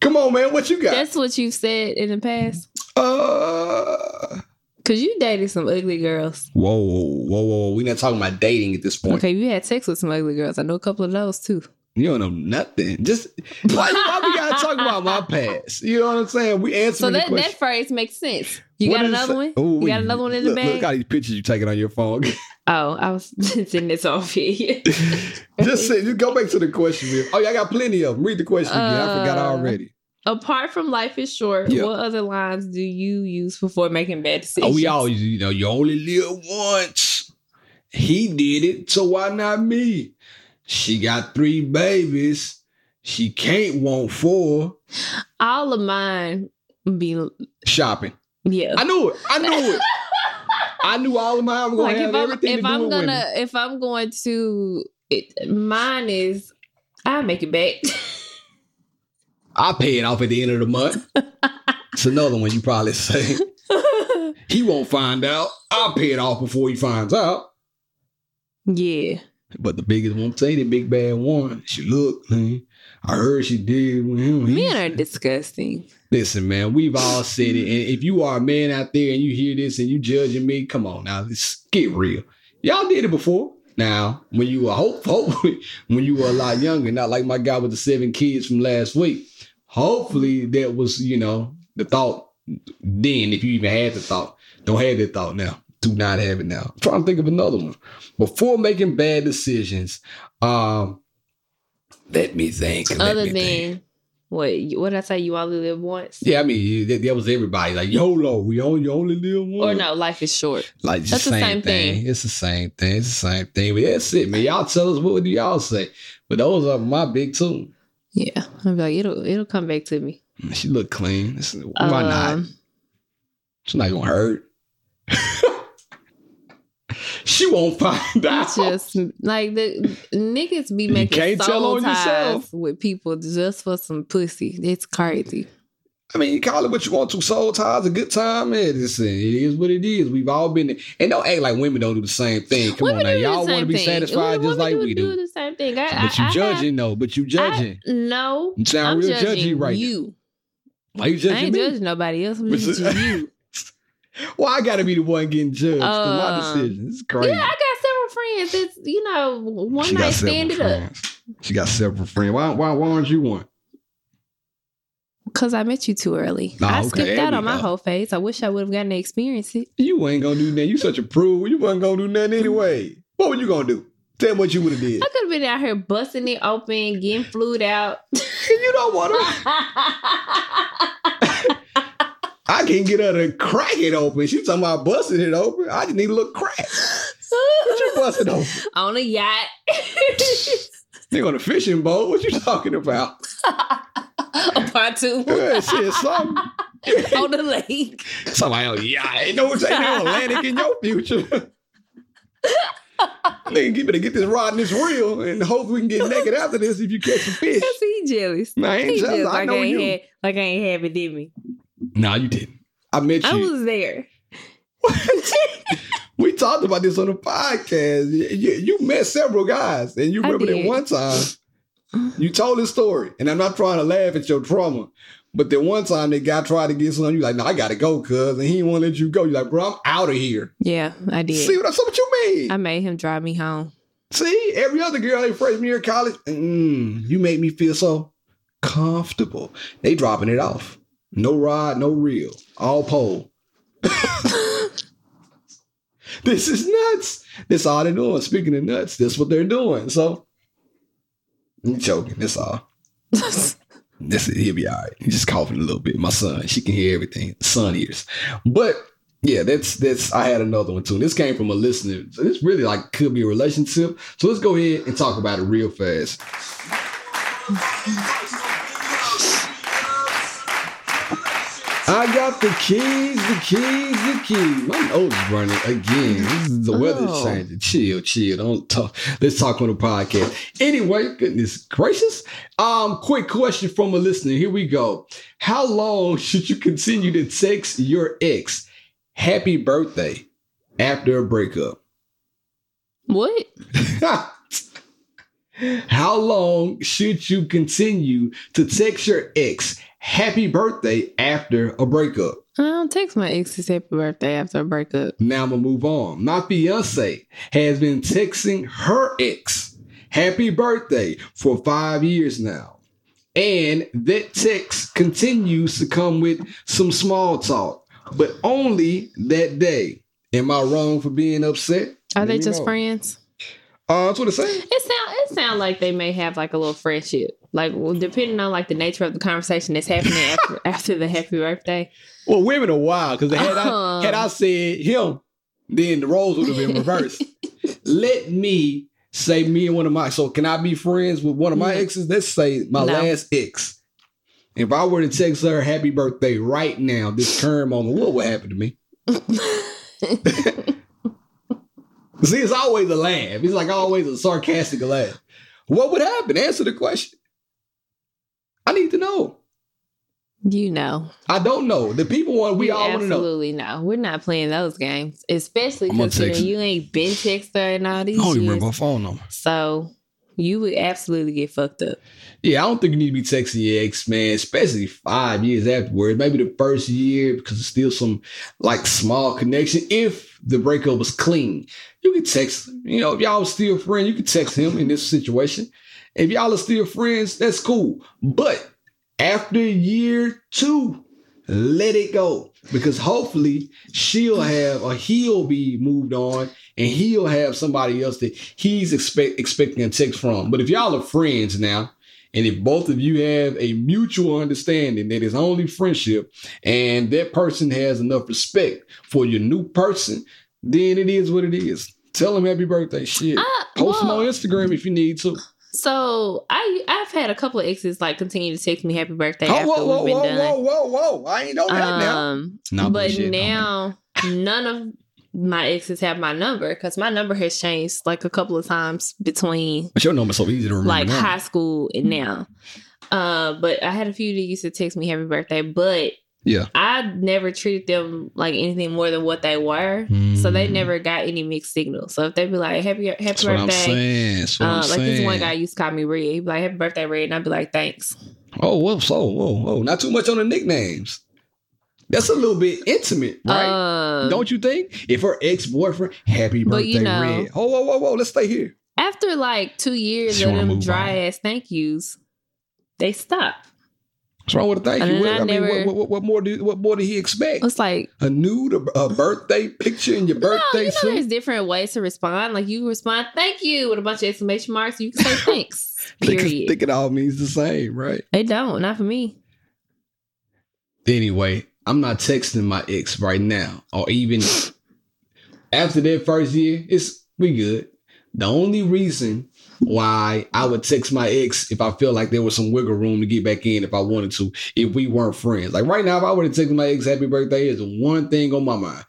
Come on, man. What you got? That's what you've said in the past. uh, Cause you dated some ugly girls. whoa, whoa, whoa. We're not talking about dating at this point. Okay, you had sex with some ugly girls. I know a couple of those too. You don't know nothing. Just why, why we gotta talk about my past? You know what I'm saying? We answer So that, that phrase makes sense. You What got another one? Ooh, you got another one in the look, bag? Look how these pictures you taking on your phone. [LAUGHS] oh, I was [LAUGHS] sending this off here. [LAUGHS] just say, just go back to the question. Man. Oh, yeah, I got plenty of them. Read the question again. I forgot Uh, already. Apart from life is short, Yeah. what other lines do you use before making bad decisions? Oh, we always, you know, you only live once. He did it, so why not me? She got three babies. She can't want four. all of mine be Shopping. yeah. I knew it. I knew it. [LAUGHS] I knew all of mine were gonna like have if I'm everything if to do I'm with gonna women. if I'm going to it, mine is I'll make it back. [LAUGHS] I pay it off at the end of the month. [LAUGHS] it's another one you probably say. [LAUGHS] He won't find out. I'll pay it off before he finds out. yeah. But the biggest one, say the big bad one, she looked clean. I heard she did with him. Men are disgusting. Listen, man, we've all said it. And if you are a man out there and you hear this and you judging me, come on now, let's get real. Y'all did it before. Now, when you were hope, [LAUGHS] hopefully, when you were a lot younger, not like my guy with the seven kids from last week. Hopefully, that was you know the thought then. If you even had the thought, don't have that thought now. Do not have it now. I'm trying to think of another one. Before making bad decisions, um, let me think. let Other me than think. what what did I say you only live once? Yeah, I mean that, that was everybody. Like YOLO, we only you only live once. Or no, life is short. like That's the same, same thing. thing. It's the same thing. It's the same thing. But that's it, man. Y'all tell us what do y'all say? But those are my big two. Yeah. I'll be like, it'll it'll come back to me. She look clean. It's- Why not? Um, It's not gonna hurt. [LAUGHS] she won't find out. It's just like the niggas be You making can't tell soul on ties yourself. with people just for some pussy. It's crazy. I mean, you call it what you want to. Soul ties, a good time. Man, it's, it is what it is. We've all been there. And don't act like women don't do the same thing. Come Women on now. Y'all want to be satisfied Women- just like women we do. do. the same thing. I, But you I, I judging, have- though. But you judging. I, no, You sound I'm real judging judgy right now. you. Why you I judging ain't me? judging nobody else. I'm judging you. [LAUGHS] Well, I got to be the one getting judged. 'cause my Um, decision. It's crazy. Yeah, I got several friends. It's you know one She night stand it up. She got several friends. Why, why, why aren't you one? Because I met you too early. Oh, I okay, skipped out on my whole face. I wish I would have gotten to experience it. You ain't gonna do nothing. You such a prude. You wasn't gonna do nothing anyway. What were you gonna do? Tell me what you would have did. I could have been out here busting it open, getting flued out. [LAUGHS] you don't want to. I can't get her to crack it open. She talking about busting it open. I just need a little crack. What you busting open? [LAUGHS] on a yacht. They on a fishing boat. What you talking about? a [LAUGHS] pontoon [LAUGHS] Yeah, shit, something. [LAUGHS] on the lake. Somebody else, oh, yeah, I ain't know ain't no Atlantic in your future. [LAUGHS] Nigga, you better get this rod and this reel and hope we can get naked after this if you catch some fish. That's he jealous. Nah, I ain't He jealous. jealous I know I ain't you. had like I ain't have it in me. No, you didn't. I met I was there. we talked about this on the podcast. You, you- you met several guys, and you remember that one time you told this story, and I'm not trying to laugh at your trauma, but that one time that guy tried to get some, you like, no, I gotta go, cuz, and he didn't want to let you go. You're like, bro, I'm out of here. Yeah, I did. See what, I- so what you mean? I made him drive me home. See, every other girl they freshman year of college, mm, you made me feel so comfortable. They dropping it off. No ride, no reel. All pole. [LAUGHS] [LAUGHS] this is nuts. That's all they're doing. Speaking of nuts, that's what they're doing. So I'm joking. That's all. [LAUGHS] This he'll be all right. He's just coughing a little bit. My son, she can hear everything. Son ears. But yeah, that's that's I had another one too. This came from a listener. So this really like could be a relationship. So let's go ahead and talk about it real fast. [LAUGHS] I got the keys, the keys, the keys. My nose is running again. This is the weather's Oh. changing. Chill, chill. Don't talk. Let's talk on the podcast. Anyway, goodness gracious. Um, quick question from a listener. Here we go. How long should you continue to text your ex happy birthday after a breakup? What? [LAUGHS] How long should you continue to text your ex happy birthday after a breakup? I don't text my ex's happy birthday after a breakup. Now I'm gonna move on. My fiance has been texting her ex happy birthday for five years now. And that text continues to come with some small talk, but only that day. Am I wrong for being upset? Are Let they just know. friends? Uh, that's what it's saying. It sound it sound like they may have like a little friendship. Like well, depending on like the nature of the conversation that's happening [LAUGHS] after after the happy birthday. Well, women are wild because had Uh-huh. I had I said him, then the roles would have been reversed. [LAUGHS] Let me say me and one of my so can I be friends with one of my exes? Let's say my No. last ex. If I were to text her happy birthday right now, this current moment, what would happen to me? [LAUGHS] See, it's always a laugh. It's like always a sarcastic laugh. What would happen? Answer the question. I need to know. you know. I don't know. The people want we You all want to know. absolutely no. We're not playing those games. Especially I'm considering you ain't been texting in all these I don't even years. remember my phone number. So you would absolutely get fucked up. Yeah, I don't think you need to be texting your ex, man, especially five years afterwards. Maybe the first year because it's still some like small connection. If the breakup was clean, you can text, you know, if y'all still friends, you can text him in this situation. If y'all are still friends, that's cool. But after year two, let it go because hopefully she'll have or he'll be moved on and he'll have somebody else that he's expect, expecting a text from. But if y'all are friends now, and if both of you have a mutual understanding that it's only friendship and that person has enough respect for your new person, then it is what it is. Tell them happy birthday. Shit. Ah, Post them on Instagram if you need to. So I I've had a couple of exes like continue to text me happy birthday Oh, after whoa, whoa, we've whoa, been done. whoa, whoa, whoa. I ain't know that now. Um, but bullshit, no, now none of my exes have my number because my number has changed like a couple of times between But your number's so easy to remember. like now. high school and now. Uh, but I had a few that used to text me happy birthday, but Yeah. I never treated them like anything more than what they were. So they Mm. never got any mixed signals. So if they be like happy happy That's birthday, saying. That's what uh, like saying. this one guy used to call me Red. He'd be like happy birthday Red, and I'd be like thanks. Oh, whoa, so, whoa, whoa. Not too much on the nicknames. That's a little bit intimate, right? Um, Don't you think? If her ex boyfriend, happy birthday, you know- Red. Oh, whoa, whoa, whoa. Let's stay here. after like two years She of them dry on. ass thank yous, they stop. What's wrong with a thank And you? What, I I, mean, never- what, what, what more? Do, what more did he expect? It's like A nude, a, birthday picture in your no, birthday you know, suit? there's different ways to respond. Like you respond thank you with a bunch of exclamation marks. You can say [LAUGHS] thanks. Period. think it all means the same, right? They don't, not for me. Anyway, I'm not texting my ex right now, or even after that first year. It's we good. The only reason why I would text my ex if I feel like there was some wiggle room to get back in if I wanted to, if we weren't friends. Like right now, if I were to text my ex happy birthday, is one thing on my mind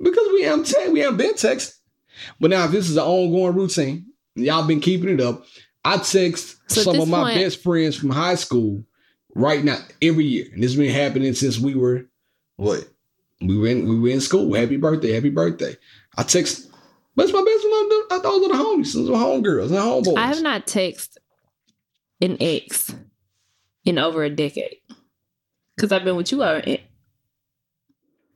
because we haven't te- we haven't been texting. But now, if this is an ongoing routine, y'all been keeping it up. I text So some of my point- best friends from high school right now every year, and this has been happening since we were what We were in we were in school. Happy birthday, happy birthday. I text. That's my best one. I those are the homies, those are homegirls and homeboys. I have not texted an ex in over a decade because I've been with you over, eh?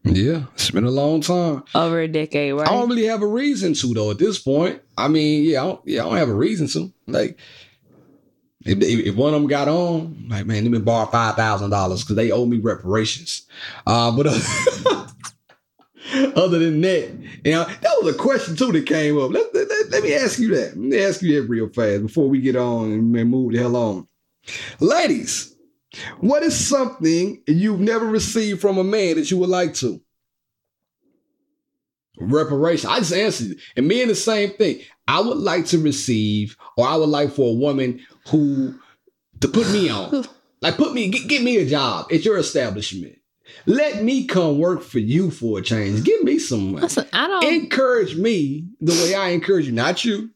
Yeah, it's been a long time. over a decade, right? I don't really have a reason to though at this point. I mean, yeah, I don't, yeah, I don't have a reason to. Like, if, if one of them got on, like, man, let me borrow five thousand dollars because they owe me reparations. Uh, but uh, [LAUGHS] other than that, you know, that was a question too that came up. Let, let, let- let me ask you that. Let me ask you that real fast before we get on and move the hell on. Ladies, what is something you've never received from a man that you would like to? Reparation. I just answered it. And me and the same thing. I would like to receive, or I would like for a woman who to put me on. [LAUGHS] Like put me, get, get me a job at your establishment. Let me come work for you for a change. Give me some money. Listen, I don't. Encourage me the way I encourage you, not you.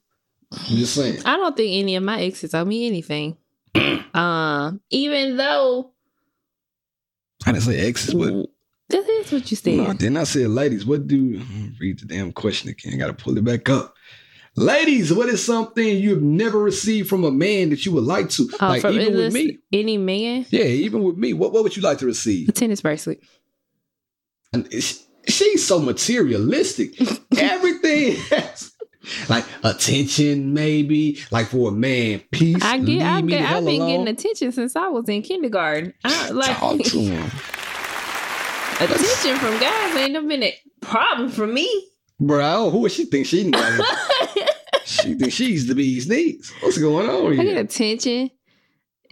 I'm just saying. I don't think any of my exes owe me anything. [CLEARS THROAT] um, even though I didn't say exes, but that is what you said. No, then I said, ladies, what do read the damn question again? I gotta pull it back up. Ladies, what is something you've never received from a man that you would like to? Uh, like even with me. any man, Yeah, even with me. What what would you like to receive? a tennis bracelet. And she's so materialistic. [LAUGHS] Everything has like attention, maybe. Like for a man, peace. I get. The get, I've been alone. getting attention since I was in kindergarten. I, like Talk to him. [LAUGHS] attention from guys ain't never been a problem for me. Bro, who would she think she knows? [LAUGHS] she thinks she's the bee's knees. What's going on I get attention.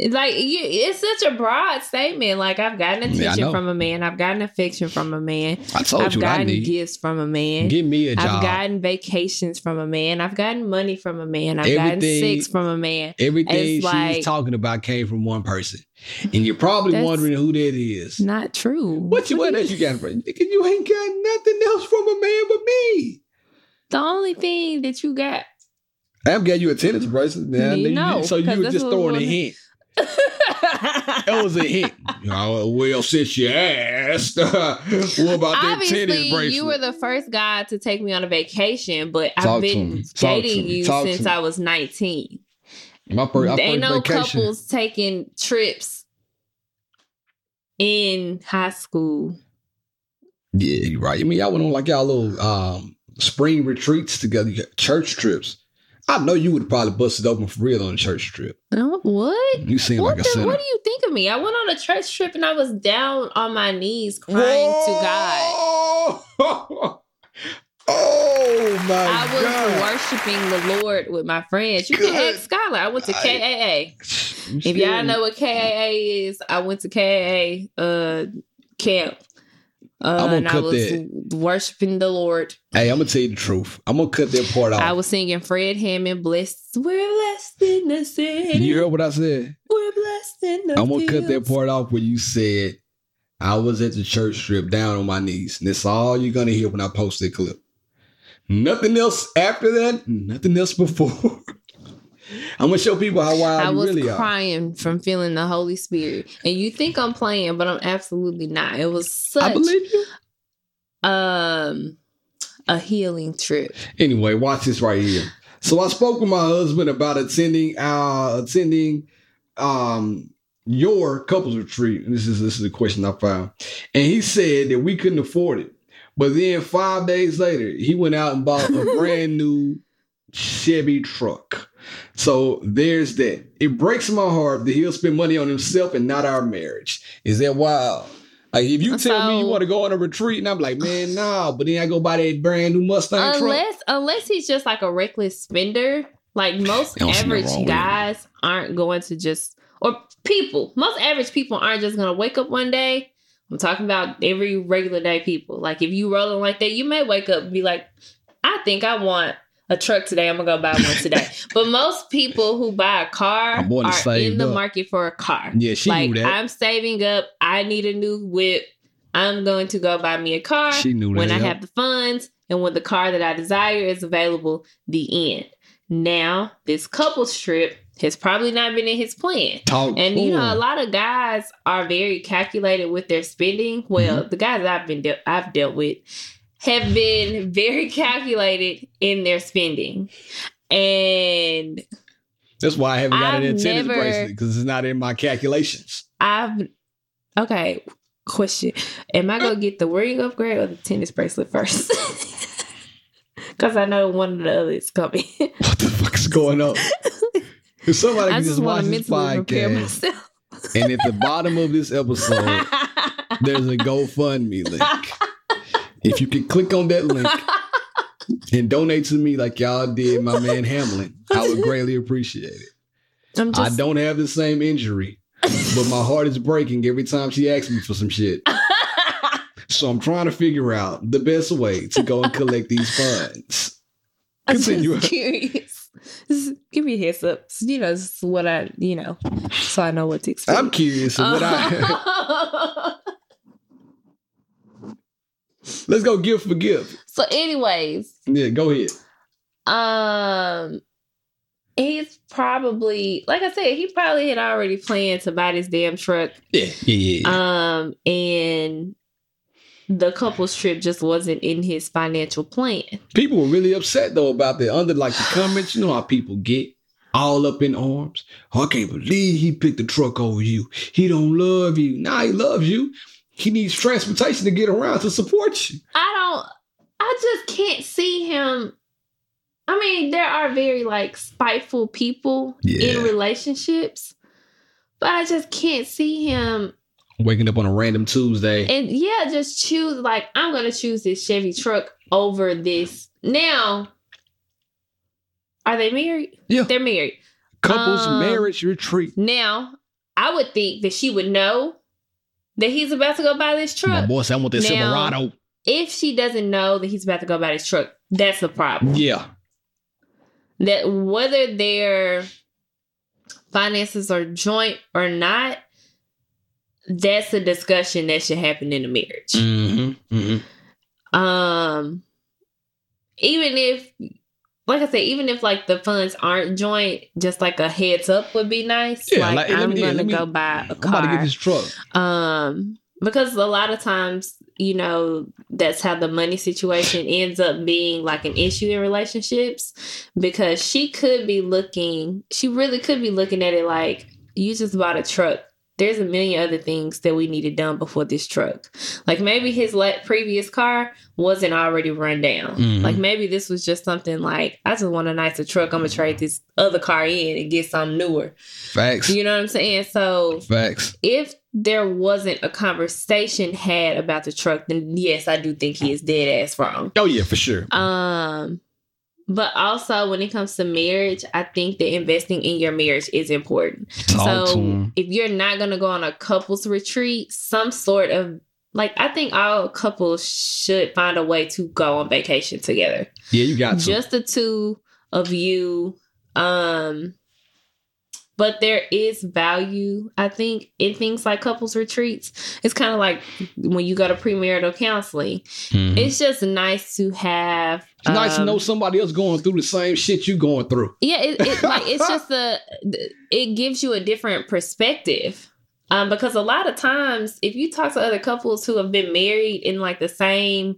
It's like you, it's such a broad statement. Like I've gotten attention know. from a man. I've gotten affection from a man. I told I've you what I gotten need. gifts from a man. Give me a job. I've gotten vacations from a man. I've gotten money from a man. I've gotten Everything- sex from a man. Everything she's like- talking about came from one person, and you're probably wondering who that is. Not true. What you what else you got from? You ain't got nothing else from a man but me. The only thing that you got. I'm getting you a tennis bracelet. Now, You know, so you 'cause were just what throwing a hint. That was a hint. [LAUGHS] Oh, well, since you asked, [LAUGHS] what about that tennis Obviously, bracelet? you were the first guy to take me on a vacation, but Talk I've been me. Talk to dating you Talk since. I was 19. my first, There ain't no vacation. couples taking trips in high school. Yeah, you're right. I mean, y'all went on like y'all little um, spring retreats together, church trips. I know you would have probably busted open for real on a church trip. Oh, what? You seem What, like a sinner. what do you think of me? I went on a church trip and I was down on my knees crying to God. [LAUGHS] Oh my I was God. worshiping the Lord with my friends. You can ask Skylar. I went to I- KAA. If y'all know what KAA is, I went to KAA uh, camp. Uh, I'm gonna and I cut was that. worshiping the Lord. Hey, I'm gonna tell you the truth. I'm gonna cut that part off. I was singing Fred Hammond, blessed. We're blessed in the city. you heard what I said? We're blessed in the I'm gonna cut that part off where you said I was at the church strip down on my knees. And that's all you're gonna hear when I post that clip. Nothing else after that, nothing else before. [LAUGHS] I'm gonna show people how wild I was really are. crying from feeling the Holy Spirit. And you think I'm playing, but I'm absolutely not. It was such I believe you. um a healing trip. Anyway, watch this right here. So I spoke with my husband about attending uh attending um your couples retreat. And this is this is the question I found. And he said that we couldn't afford it. But then five days later, he went out and bought a [LAUGHS] brand new Chevy truck. So there's that. It breaks my heart that he'll spend money on himself and not our marriage. Is that wild? Like if you tell me you want to go on a retreat and I'm like, man, nah, but then I go buy that brand new Mustang truck. Unless unless he's just like a reckless spender. Like [SIGHS] most I don't see nothing average wrong with it. guys aren't going to just or people, most average people aren't just gonna wake up one day. I'm talking about every regular day people. Like if you rolling like that, you may wake up and be like, I think I want a truck today. I'm gonna go buy one today. [LAUGHS] but most people who buy a car I'm are in the up. market for a car. Yeah, she like knew that. I'm saving up. I need a new whip. I'm going to go buy me a car She knew that. when I yeah. have the funds and when the car that I desire is available. The end. Now, this couple's trip, has probably not been in his plan. Talk And you know, a lot of guys are very calculated with their spending. Well, Mm-hmm. the guys I've been de- I've dealt with have been very [LAUGHS] calculated in their spending, and That's why I haven't got I've tennis never- bracelet because it's not in my calculations. I've okay. Question: Am I gonna get the ring upgrade or the tennis bracelet first? [LAUGHS] Because I know one of the others is coming. [LAUGHS] What the fuck is going on? If somebody can just just watch this podcast, myself. and at the bottom of this episode, there's a GoFundMe link. If you could click on that link [LAUGHS] and donate to me like y'all did my man Hamlin, I would [LAUGHS] greatly appreciate it. I'm I don't have the same injury, but my heart is breaking every time she asks me for some shit. [LAUGHS] So I'm trying to figure out the best way to go and collect these funds. I'm Continue. just curious. Just give me a heads up. You know, this is what I, you know, so I know what to expect. I'm curious what I let's go gift for gift. so, anyways, Yeah, go ahead. um, he's probably, like I said, he probably had already planned to buy this damn truck. Yeah, yeah, yeah. Um, and the couple's trip just wasn't in his financial plan. people were really upset though about the under like the comments. You know how people get all up in arms. Oh, I can't believe he picked the truck over you. He don't love you. Nah, he loves you. He needs transportation to get around to support you. I don't I just can't see him. I mean, there are very like spiteful people Yeah. in relationships, but I just can't see him Waking up on a random Tuesday. and yeah, just choose like I'm gonna choose this Chevy truck over this. Now, are they married? Yeah. They're married. Couples um, marriage retreat. Now, I would think that she would know that he's about to go buy this truck. My boy said I want Now- Silverado. If she doesn't know that he's about to go buy this truck, that's the problem. Yeah. that whether their finances are joint or not, that's a discussion that should happen in a marriage. Mm-hmm. mm-hmm. Um, even if, like I said, even if like the funds aren't joint, just like a heads up would be nice. Yeah, like, like, I'm me- gonna me- go buy I'm about to get this truck. Um, because a lot of times, you know, that's how the money situation ends up being like an issue in relationships. Because she could be looking, she really could be looking at it like, you just bought a truck. There's a million other things that we needed done before this truck. Like maybe his previous car wasn't already run down. Mhm. Like maybe this was just something like, I just want a nicer truck. I'm gonna trade this other car in and get something newer. Facts. You know what I'm saying? So Facts. if there wasn't a conversation had about the truck, then yes, I do think he is dead ass wrong. Oh yeah, for sure. Um, but also when it comes to marriage, I think that investing in your marriage is important. Talk so if you're not gonna go on a couples retreat, some sort of like I think all couples should find a way to go on vacation together Yeah, you got to. just the two of you um but there is value i think in things like couples retreats it's kind of like when you go to premarital counseling Mhm. it's just nice to have It's nice to um, know somebody else going through the same shit you going through. yeah it, it [LAUGHS] like it's just a it gives you a different perspective um because a lot of times if you talk to other couples who have been married in like the same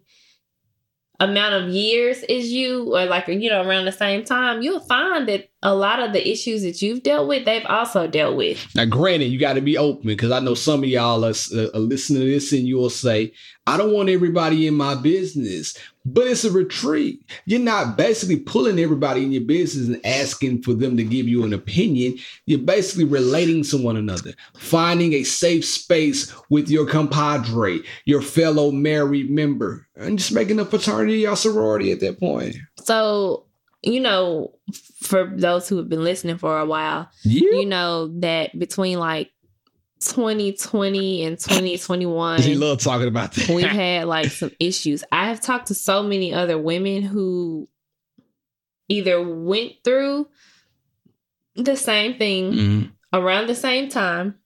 amount of years as you or like you know around the same time you'll find that a lot of the issues that you've dealt with they've also dealt with Now, granted, you got to be open because I know some of y'all are, uh, are listening to this and you'll say, I don't want everybody in my business, but it's a retreat. You're not basically pulling everybody in your business and asking for them to give you an opinion. You're basically relating to one another, finding a safe space with your compadre, your fellow married member, and just making a fraternity or sorority at that point. so you know for those who have been listening for a while Yeah. you know that between like 2020 and 2021 [LAUGHS] He love talking about that. we've had like some issues. I have talked to so many other women who either went through the same thing Mhm, around the same time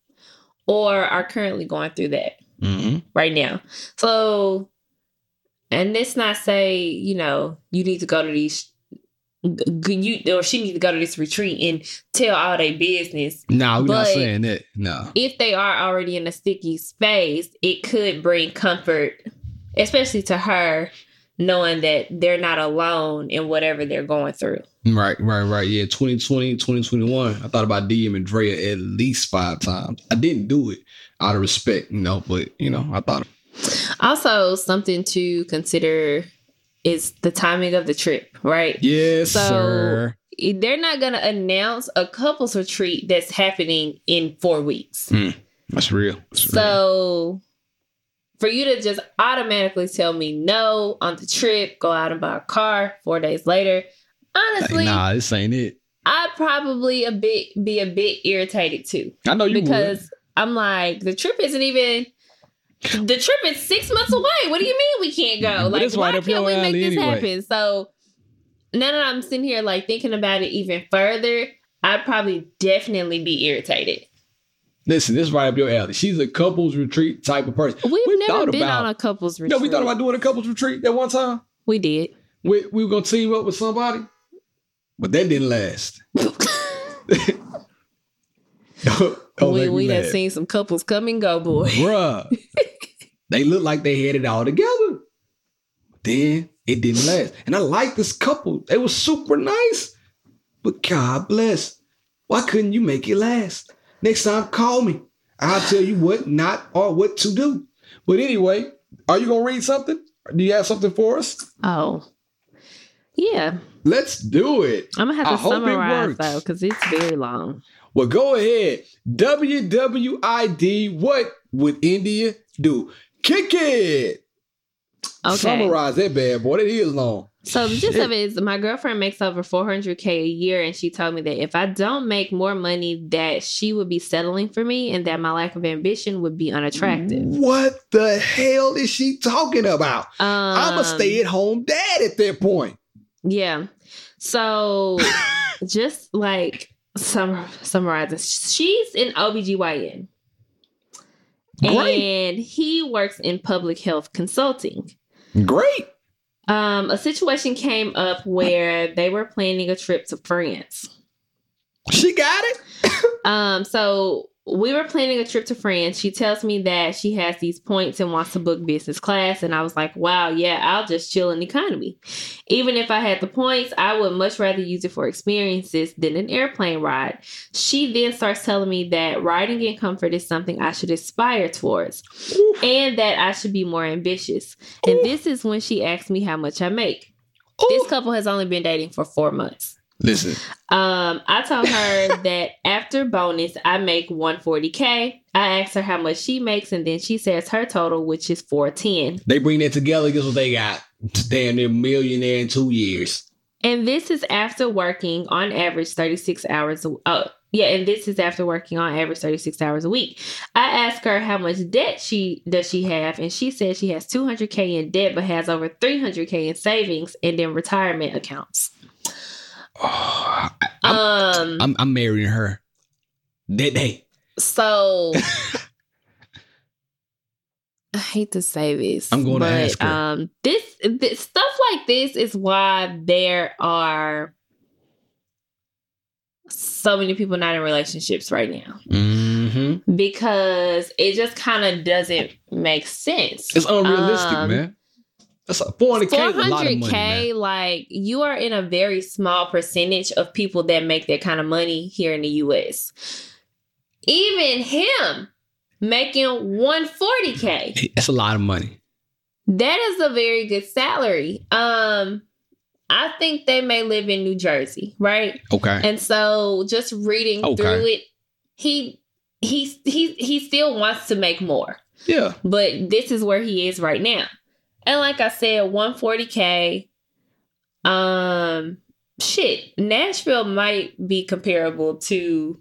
or are currently going through that mhm. right now. So, and let's not say, you know, you need to go to these you or she needs to go to this retreat and tell all their business. Nah, we're not saying that. No. If they are already in a sticky space, it could bring comfort, especially to her, knowing that they're not alone in whatever they're going through. Right, right, right. Yeah, 2020, 2021. I thought about DM and Drea at least five times. I didn't do it out of respect, you know, but you know, I thought Also, something to consider is the timing of the trip, right? Yes, So- sir. They're not going to announce a couples retreat that's happening in four weeks. Hmm. That's real. That's real. So, for you to just automatically tell me no on the trip, go out and buy a car four days later, Like, honestly, nah, this ain't it. I'd probably a bit be a bit irritated too I know you because I'm like the trip isn't even. The trip is six months away. What do you mean we can't go? Like, why right can't we make this anyway. happen? So now that I'm sitting here like thinking about it even further, I'd probably definitely be irritated. Listen, this is right up your alley. She's a couples retreat type of person. We've We never been about- on a couples retreat. know, we thought about doing a couples retreat that one time. We did. We, we were gonna team up with somebody, but that didn't last. [LAUGHS] [LAUGHS] Don't we make me we done seen some couples come and go, boy. Bruh. [LAUGHS] they looked like they had it all together. Then it didn't last. And I like this couple. They were super nice. But God bless. Why couldn't you make it last? Next time, call me. I'll tell you what not or what to do. But anyway, are you gonna read something? Do you have something for us? Oh, yeah. Let's do it. I'm gonna have to it summarize though because it's very long. Well, go ahead. WWID, what would India do? Kick it. Okay. Summarize that bad boy. That is long. So the gist of it is, my girlfriend makes over 400k a year, and she told me that if I don't make more money, that she would be settling for me, and that my lack of ambition would be unattractive. What the hell is she talking about? Um, I'm a stay at home dad at that point. Yeah. So [LAUGHS] just like sum- summarizing, she's an OBGYN. Great. And he works in public health consulting. Great. Um, a situation came up where they were planning a trip to France. She got it. Um, so we were planning a trip to France. She tells me that she has these points and wants to book business class. And I was like, wow, yeah, I'll just chill in economy. Even if I had the points, I would much rather use it for experiences than an airplane ride. She then starts telling me that riding in comfort is something I should aspire towards and that I should be more ambitious. And this is when she asks me how much I make. This couple has only been dating for four months. Listen, Um, I told her that [LAUGHS] after bonus, I make 140k. I asked her how much she makes, and then she says her total, which is 410. they bring that together. Guess what they got? Damn near millionaire in two years. And this is after working on average 36 hours. A, oh, yeah, and this is after working on average 36 hours a week. I asked her how much debt she does she have, and she said she has 200k in debt, but has over 300k in savings and in retirement accounts. Oh, Um, I'm, I'm marrying her that day. So [LAUGHS] I hate to say this. I'm gonna ask her. Um, this, this stuff like this is why there are so many people not in relationships right now Mm-hmm. because it just kind of doesn't make sense. It's unrealistic, Um, man. That's a 400k. is a lot of money, 400k, man. like you are in a very small percentage of people that make that kind of money here in the US. Even him making 140k. [LAUGHS] That's a lot of money. That is a very good salary. Um I think they may live in New Jersey, right? Okay. And so just reading Okay. through it, he he he he still wants to make more. yeah. But this is where he is right now. And like I said, 140k. Um shit, Nashville might be comparable to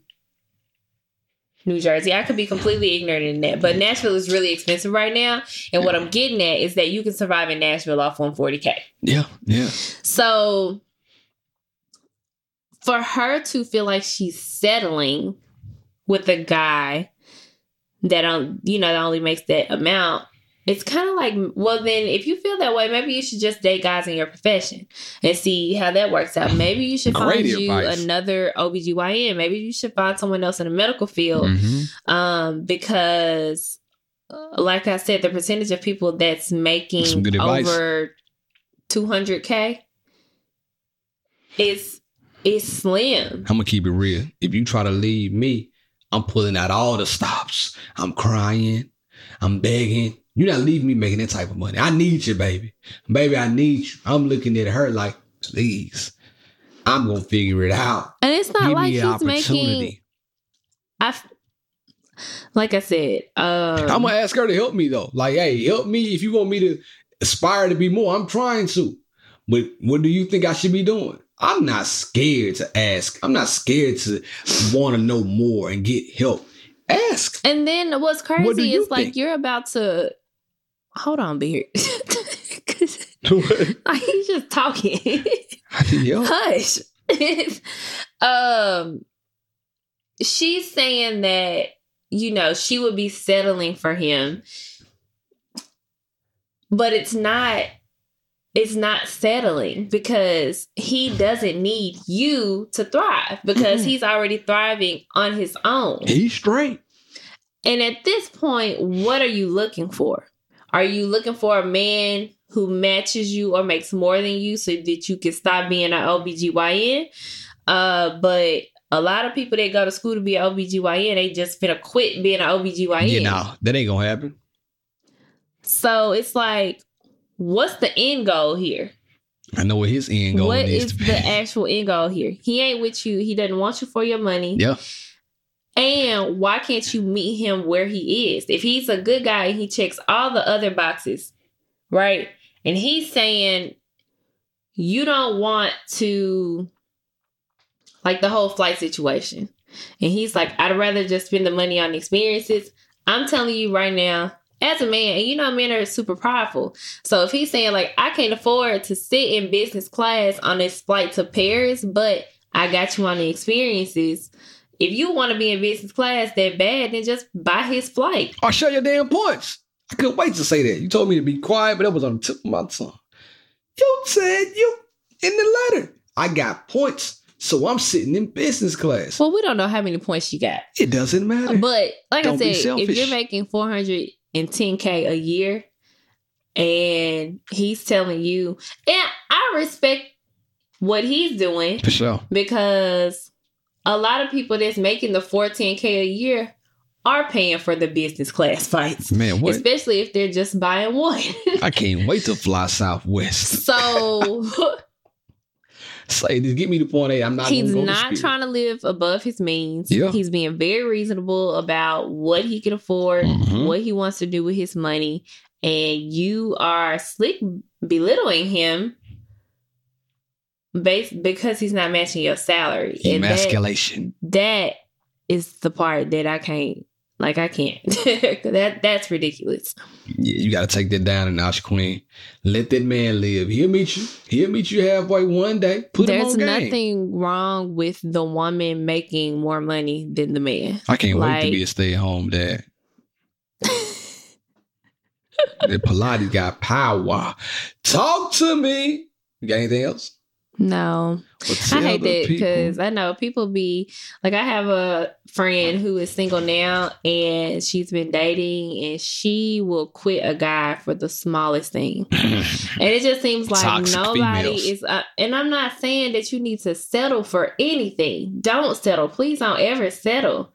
New Jersey. I could be completely ignorant in that, but Nashville is really expensive right now. And what I'm getting at is that you can survive in Nashville off 140k. Yeah. Yeah. So for her to feel like she's settling with a guy that you know that only makes that amount it's kind of like, well, then if you feel that way, maybe you should just date guys in your profession and see how that works out. Maybe you should find you advice. another OBGYN. Maybe you should find someone else in the medical field. Mhm. Um, because uh, like I said, the percentage of people that's making over 200K is is slim. I'm gonna keep it real. If you try to leave me, I'm pulling out all the stops. I'm crying. I'm begging. You're not leaving me making that type of money. I need you, baby. Baby, I need you. I'm looking at her like, please. I'm gonna figure it out. And it's not Give like me an he's making. I f- like I said, um, I'm gonna ask her to help me though. Like, hey, help me if you want me to aspire to be more. I'm trying to. But what do you think I should be doing? I'm not scared to ask. I'm not scared to want to know more and get help. Ask. and then what's crazy What do you is like you're about to hold on, Beard. [LAUGHS] [LAUGHS] like he's just talking. Yo. Hush. [LAUGHS] um she's saying that you know she would be settling for him but it's not it's not settling because he doesn't need you to thrive because he's already thriving on his own He's straight. and at this point, what are you looking for? Are you looking for a man who matches you or makes more than you so that you can stop being an OBGYN? Uh, but a lot of people that go to school to be an OBGYN, they just finna quit being an OBGYN. Yeah, no, that ain't gonna happen. So it's like, what's the end goal here? I know what his end goal What is is to be. the [LAUGHS] actual end goal here? He ain't with you. He doesn't want you for your money. yeah, And why can't you meet him where he is? If he's a good guy he checks all the other boxes, right? And he's saying you don't want to like the whole flight situation. And he's like, I'd rather just spend the money on experiences. I'm telling you right now, as a man, and you know men are super prideful. So if he's saying like I can't afford to sit in business class on this flight to Paris, but I got you on the experiences. If you want to be in business class that bad, then just buy his flight. I'll show your damn points. I couldn't wait to say that. You told me to be quiet, but that was on the tip of my tongue. You said you in the letter. I got points, so I'm sitting in business class. Well, we don't know how many points you got. It doesn't matter. But like Don't I said, if you're making 410k a year and he's telling you, and I respect what he's doing For sure. because a lot of people that's making the 410k a year are paying for the business class flights. Man, what? Especially if they're just buying one. I [LAUGHS] can't wait to fly Southwest. so [LAUGHS] Say, just get me to point A. I'm not. he's go not trying to live above his means. Yeah. He's being very reasonable about what he can afford, Mhm. what he wants to do with his money, and you are slick belittling him based because he's not matching your salary. And that, Emasculation. that is the part that I can't like I can't. [LAUGHS] that that's ridiculous. Yeah, you got to take that down a notch, Queen. Let that man live. He'll meet you. He'll meet you halfway one day. Put There's him on game. nothing wrong with the woman making more money than the man. I can't wait to be a stay at home dad. [LAUGHS] the Pilates got power. Talk to me. You got anything else? No. I hate that because I know people be like, I have a friend who is single now and she's been dating and she will quit a guy for the smallest thing. [LAUGHS] And it just seems like Toxic nobody females. is, uh, and I'm not saying that you need to settle for anything. Don't settle. Please don't ever settle.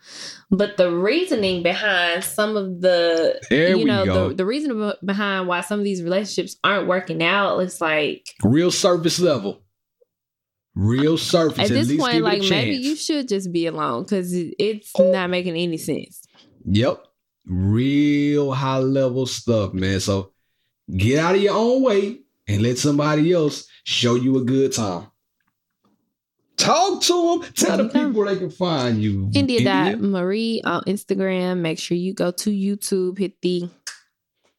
But the reasoning behind some of the, There you know, the, the reason behind why some of these relationships aren't working out, it's like, Real surface level. Real [LAUGHS] surface. at this point, give it a like maybe you should just be alone because it's not making any sense. Yep. Real high level stuff, man. So get out of your own way and let somebody else show you a good time. Talk to them. Tell the people where they can find you. India dot Marie on Instagram. Make sure you go to YouTube, hit the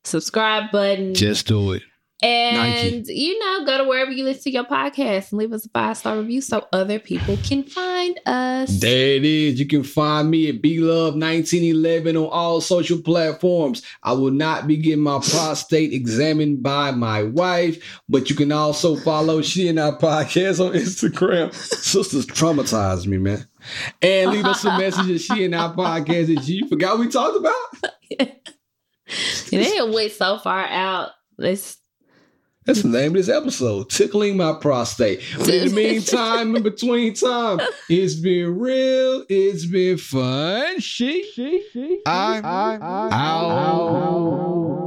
subscribe button, Just do it. And you know, go to wherever you listen to your podcast and leave us a five star review so other people can find us. There it is. You can find me at BLove1911 on all social platforms. I will not be getting my prostate examined by my wife, but you can also follow She and I podcast on Instagram. Sistas traumatized me, man. And leave us a message at She and I podcast that you forgot we talked about. [LAUGHS] They went so far out. Let's That's the name of this episode, Tickling My Prostate. But in the meantime, in between time, it's been real, it's been fun. She, she, she, I, I, I, out.